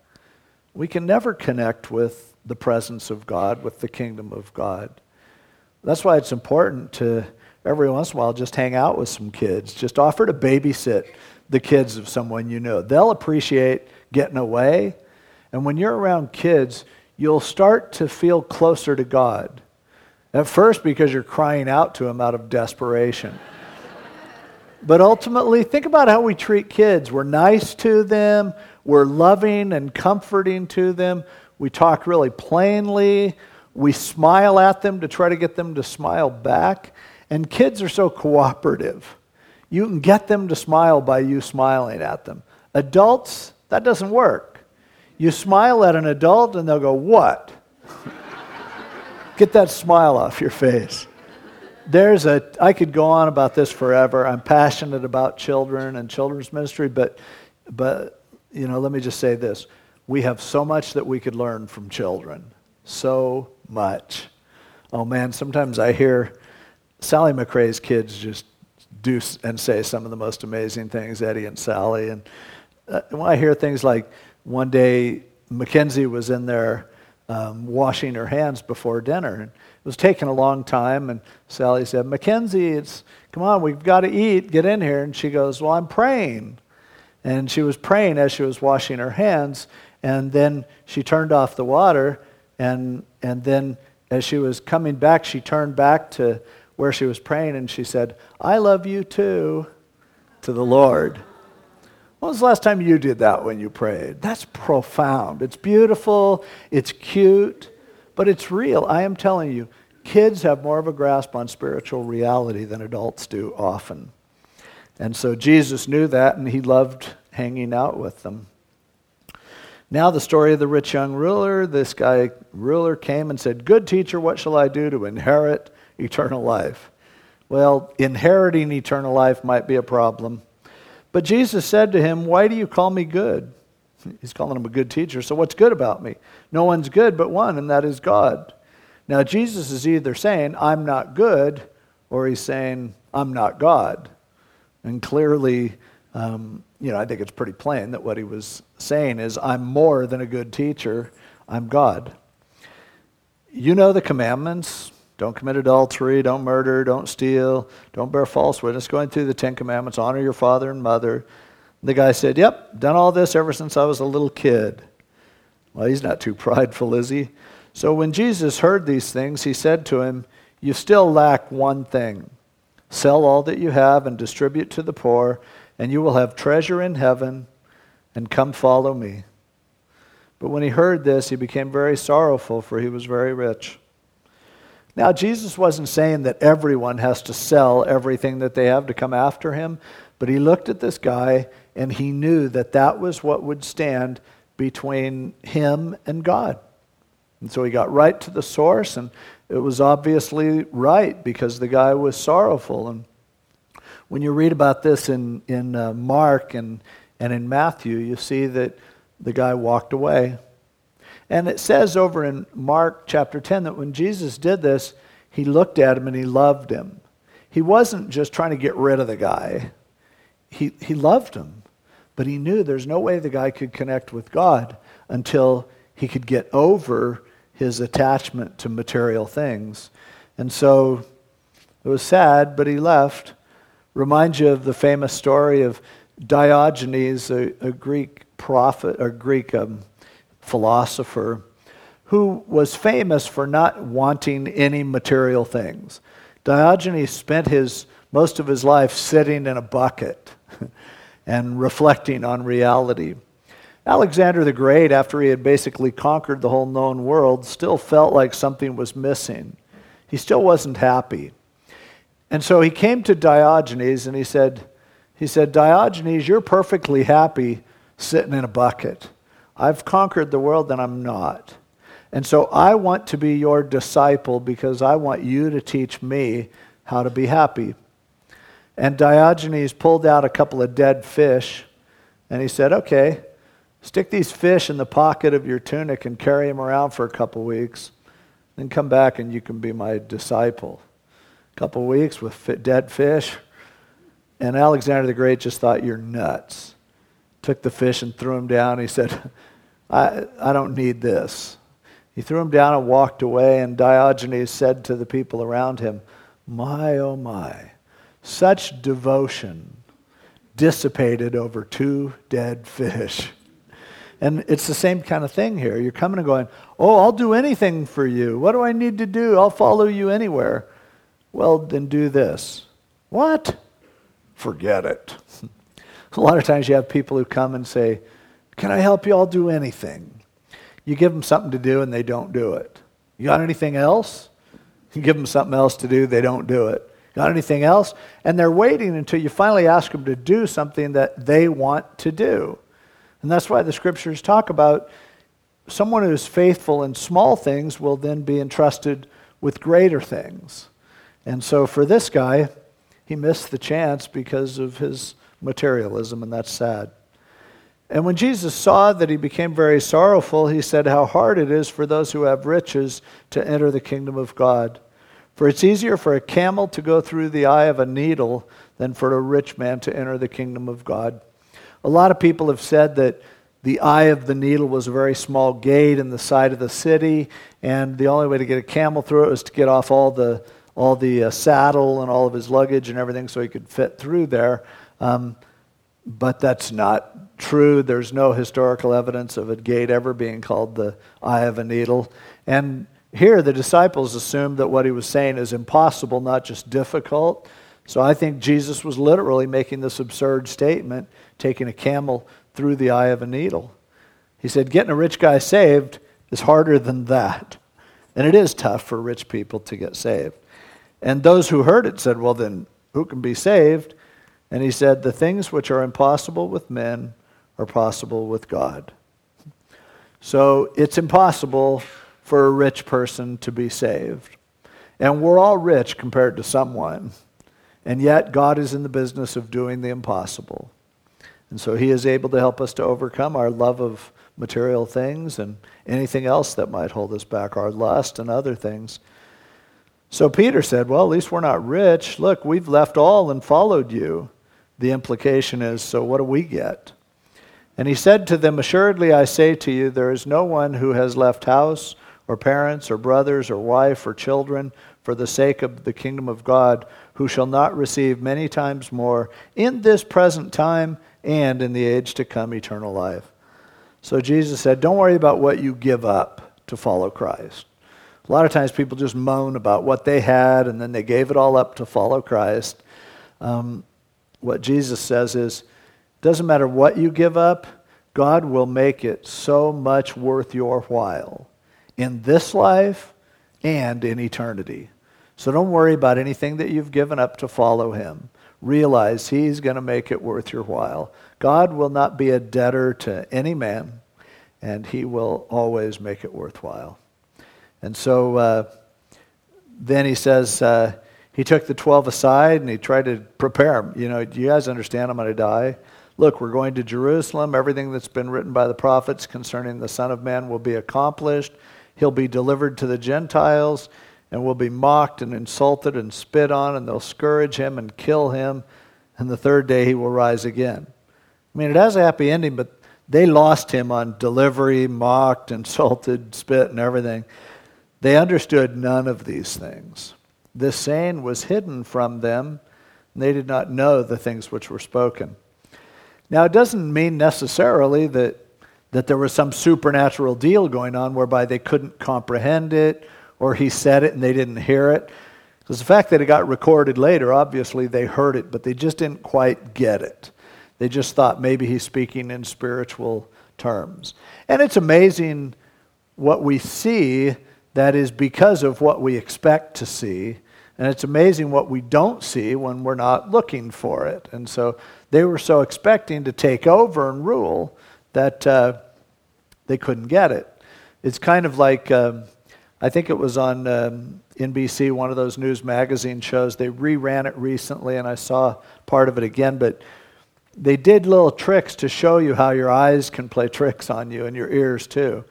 we can never connect with the presence of God, with the kingdom of God. That's why it's important to every once in a while just hang out with some kids. Just offer to babysit the kids of someone you know. They'll appreciate getting away. And when you're around kids, you'll start to feel closer to God. At first, because you're crying out to Him out of desperation. but ultimately, think about how we treat kids. We're nice to them, we're loving and comforting to them. We talk really plainly. We smile at them to try to get them to smile back. And kids are so cooperative. You can get them to smile by you smiling at them. Adults, that doesn't work. You smile at an adult and they'll go, What? get that smile off your face. There's a, I could go on about this forever. I'm passionate about children and children's ministry, but, but you know, let me just say this we have so much that we could learn from children. So much. Oh man, sometimes I hear Sally McRae's kids just do and say some of the most amazing things, Eddie and Sally. And uh, when I hear things like one day Mackenzie was in there um, washing her hands before dinner, and it was taking a long time. And Sally said, Mackenzie, it's come on, we've got to eat. Get in here. And she goes, Well, I'm praying. And she was praying as she was washing her hands. And then she turned off the water, and, and then as she was coming back, she turned back to where she was praying and she said, I love you too, to the Lord. When was the last time you did that when you prayed? That's profound. It's beautiful, it's cute, but it's real. I am telling you, kids have more of a grasp on spiritual reality than adults do often. And so Jesus knew that and he loved hanging out with them. Now, the story of the rich young ruler. This guy, ruler, came and said, Good teacher, what shall I do to inherit eternal life? Well, inheriting eternal life might be a problem. But Jesus said to him, Why do you call me good? He's calling him a good teacher. So, what's good about me? No one's good but one, and that is God. Now, Jesus is either saying, I'm not good, or he's saying, I'm not God. And clearly, um, you know, I think it's pretty plain that what he was saying is, I'm more than a good teacher, I'm God. You know the commandments don't commit adultery, don't murder, don't steal, don't bear false witness, going through the Ten Commandments, honor your father and mother. The guy said, Yep, done all this ever since I was a little kid. Well, he's not too prideful, is he? So when Jesus heard these things, he said to him, You still lack one thing. Sell all that you have and distribute to the poor and you will have treasure in heaven, and come follow me. But when he heard this, he became very sorrowful, for he was very rich. Now, Jesus wasn't saying that everyone has to sell everything that they have to come after him, but he looked at this guy and he knew that that was what would stand between him and God. And so he got right to the source, and it was obviously right because the guy was sorrowful. And when you read about this in, in uh, Mark and, and in Matthew, you see that the guy walked away. And it says over in Mark chapter 10 that when Jesus did this, he looked at him and he loved him. He wasn't just trying to get rid of the guy, he, he loved him. But he knew there's no way the guy could connect with God until he could get over his attachment to material things. And so it was sad, but he left. Reminds you of the famous story of Diogenes, a, a Greek prophet, or Greek um, philosopher, who was famous for not wanting any material things. Diogenes spent his most of his life sitting in a bucket and reflecting on reality. Alexander the Great, after he had basically conquered the whole known world, still felt like something was missing. He still wasn't happy. And so he came to Diogenes and he said, he said, Diogenes, you're perfectly happy sitting in a bucket. I've conquered the world and I'm not. And so I want to be your disciple because I want you to teach me how to be happy. And Diogenes pulled out a couple of dead fish and he said, Okay, stick these fish in the pocket of your tunic and carry them around for a couple weeks. Then come back and you can be my disciple. Couple weeks with dead fish. And Alexander the Great just thought, You're nuts. Took the fish and threw them down. He said, I, I don't need this. He threw him down and walked away, and Diogenes said to the people around him, My, oh my, such devotion dissipated over two dead fish. And it's the same kind of thing here. You're coming and going, Oh, I'll do anything for you. What do I need to do? I'll follow you anywhere. Well, then do this. What? Forget it. A lot of times you have people who come and say, Can I help you? I'll do anything. You give them something to do and they don't do it. You got anything else? You give them something else to do, they don't do it. Got anything else? And they're waiting until you finally ask them to do something that they want to do. And that's why the scriptures talk about someone who is faithful in small things will then be entrusted with greater things. And so for this guy, he missed the chance because of his materialism, and that's sad. And when Jesus saw that he became very sorrowful, he said, How hard it is for those who have riches to enter the kingdom of God. For it's easier for a camel to go through the eye of a needle than for a rich man to enter the kingdom of God. A lot of people have said that the eye of the needle was a very small gate in the side of the city, and the only way to get a camel through it was to get off all the, all the uh, saddle and all of his luggage and everything so he could fit through there. Um, but that's not true. There's no historical evidence of a gate ever being called the eye of a needle. And here, the disciples assumed that what he was saying is impossible, not just difficult. So I think Jesus was literally making this absurd statement, taking a camel through the eye of a needle. He said, Getting a rich guy saved is harder than that. And it is tough for rich people to get saved. And those who heard it said, Well, then who can be saved? And he said, The things which are impossible with men are possible with God. So it's impossible for a rich person to be saved. And we're all rich compared to someone. And yet, God is in the business of doing the impossible. And so He is able to help us to overcome our love of material things and anything else that might hold us back, our lust and other things. So Peter said, Well, at least we're not rich. Look, we've left all and followed you. The implication is, so what do we get? And he said to them, Assuredly I say to you, there is no one who has left house or parents or brothers or wife or children for the sake of the kingdom of God who shall not receive many times more in this present time and in the age to come eternal life. So Jesus said, Don't worry about what you give up to follow Christ. A lot of times people just moan about what they had and then they gave it all up to follow Christ. Um, what Jesus says is, doesn't matter what you give up, God will make it so much worth your while in this life and in eternity. So don't worry about anything that you've given up to follow Him. Realize He's going to make it worth your while. God will not be a debtor to any man, and He will always make it worthwhile. And so uh, then He says, uh, he took the 12 aside and he tried to prepare them. You know, do you guys understand I'm going to die? Look, we're going to Jerusalem. Everything that's been written by the prophets concerning the Son of Man will be accomplished. He'll be delivered to the Gentiles and will be mocked and insulted and spit on, and they'll scourge him and kill him. And the third day he will rise again. I mean, it has a happy ending, but they lost him on delivery, mocked, insulted, spit, and everything. They understood none of these things. This saying was hidden from them, and they did not know the things which were spoken. Now, it doesn't mean necessarily that, that there was some supernatural deal going on whereby they couldn't comprehend it or he said it and they didn't hear it. Because the fact that it got recorded later, obviously they heard it, but they just didn't quite get it. They just thought maybe he's speaking in spiritual terms. And it's amazing what we see that is because of what we expect to see. And it's amazing what we don't see when we're not looking for it. And so they were so expecting to take over and rule that uh, they couldn't get it. It's kind of like um, I think it was on um, NBC, one of those news magazine shows. They reran it recently, and I saw part of it again. But they did little tricks to show you how your eyes can play tricks on you and your ears too.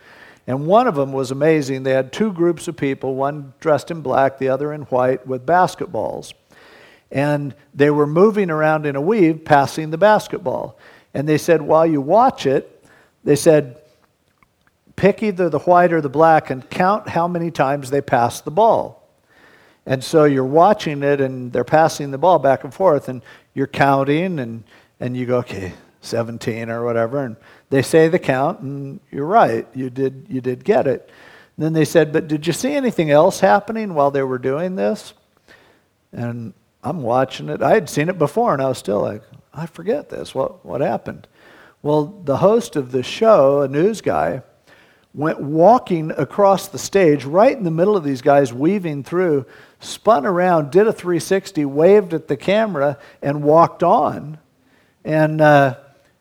And one of them was amazing. They had two groups of people, one dressed in black, the other in white, with basketballs. And they were moving around in a weave, passing the basketball. And they said, while you watch it, they said, pick either the white or the black and count how many times they pass the ball. And so you're watching it and they're passing the ball back and forth and you're counting and, and you go, okay, 17 or whatever. And they say the count and you're right. You did, you did get it. And then they said, but did you see anything else happening while they were doing this? And I'm watching it. I had seen it before and I was still like, I forget this. What, what happened? Well, the host of the show, a news guy, went walking across the stage right in the middle of these guys weaving through, spun around, did a 360, waved at the camera, and walked on. And uh,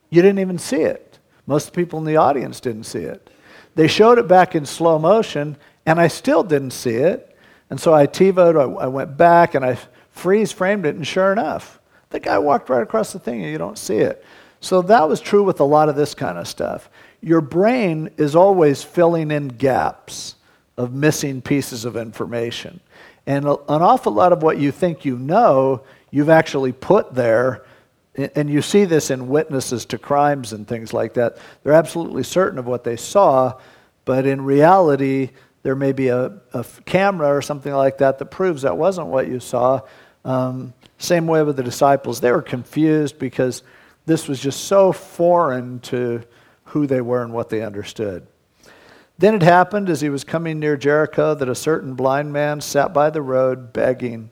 you didn't even see it. Most people in the audience didn't see it. They showed it back in slow motion, and I still didn't see it. And so I TiVoed, I, I went back, and I freeze framed it, and sure enough, the guy walked right across the thing, and you don't see it. So that was true with a lot of this kind of stuff your brain is always filling in gaps of missing pieces of information. And an awful lot of what you think you know, you've actually put there. And you see this in witnesses to crimes and things like that. They're absolutely certain of what they saw, but in reality, there may be a, a camera or something like that that proves that wasn't what you saw. Um, same way with the disciples. They were confused because this was just so foreign to who they were and what they understood. Then it happened as he was coming near Jericho that a certain blind man sat by the road begging.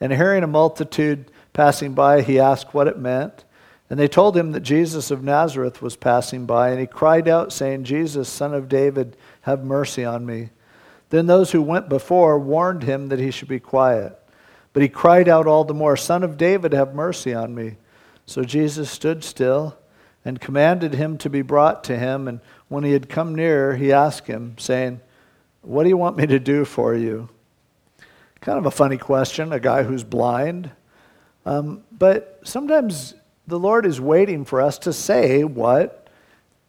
And hearing a multitude passing by, he asked what it meant. And they told him that Jesus of Nazareth was passing by. And he cried out, saying, Jesus, son of David, have mercy on me. Then those who went before warned him that he should be quiet. But he cried out all the more, Son of David, have mercy on me. So Jesus stood still and commanded him to be brought to him. And when he had come near, he asked him, saying, What do you want me to do for you? Kind of a funny question, a guy who's blind. Um, but sometimes the Lord is waiting for us to say what,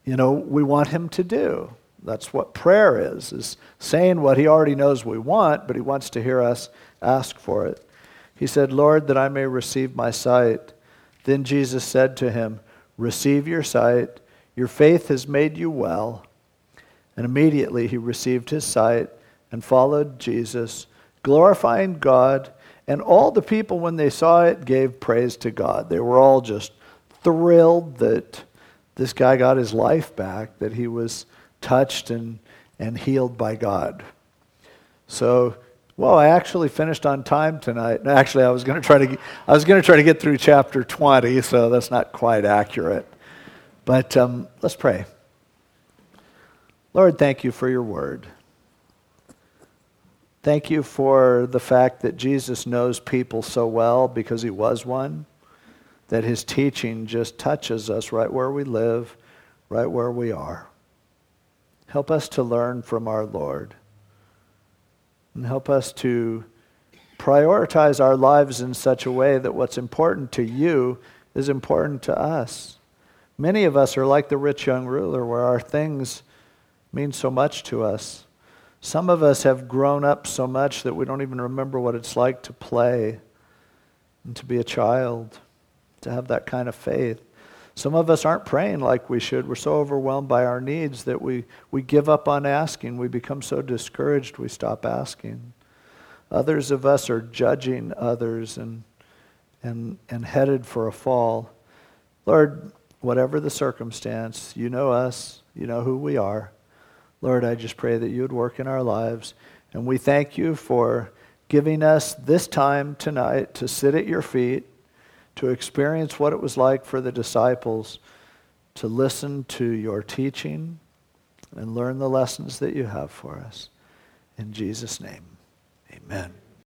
you know, we want him to do. That's what prayer is, is saying what he already knows we want, but he wants to hear us ask for it. He said, Lord, that I may receive my sight. Then Jesus said to him, Receive your sight. Your faith has made you well. And immediately he received his sight and followed Jesus, glorifying God. And all the people, when they saw it, gave praise to God. They were all just thrilled that this guy got his life back, that he was touched and, and healed by God. So well, I actually finished on time tonight. Actually, I was going to try to I was going to try to get through chapter 20, so that's not quite accurate. But um, let's pray. Lord, thank you for your word. Thank you for the fact that Jesus knows people so well because he was one, that his teaching just touches us right where we live, right where we are. Help us to learn from our Lord and help us to prioritize our lives in such a way that what's important to you is important to us. Many of us are like the rich young ruler, where our things mean so much to us. Some of us have grown up so much that we don't even remember what it's like to play and to be a child, to have that kind of faith. Some of us aren't praying like we should. We're so overwhelmed by our needs that we, we give up on asking. We become so discouraged we stop asking. Others of us are judging others and, and, and headed for a fall. Lord, whatever the circumstance, you know us, you know who we are. Lord, I just pray that you would work in our lives. And we thank you for giving us this time tonight to sit at your feet, to experience what it was like for the disciples to listen to your teaching and learn the lessons that you have for us. In Jesus' name, amen.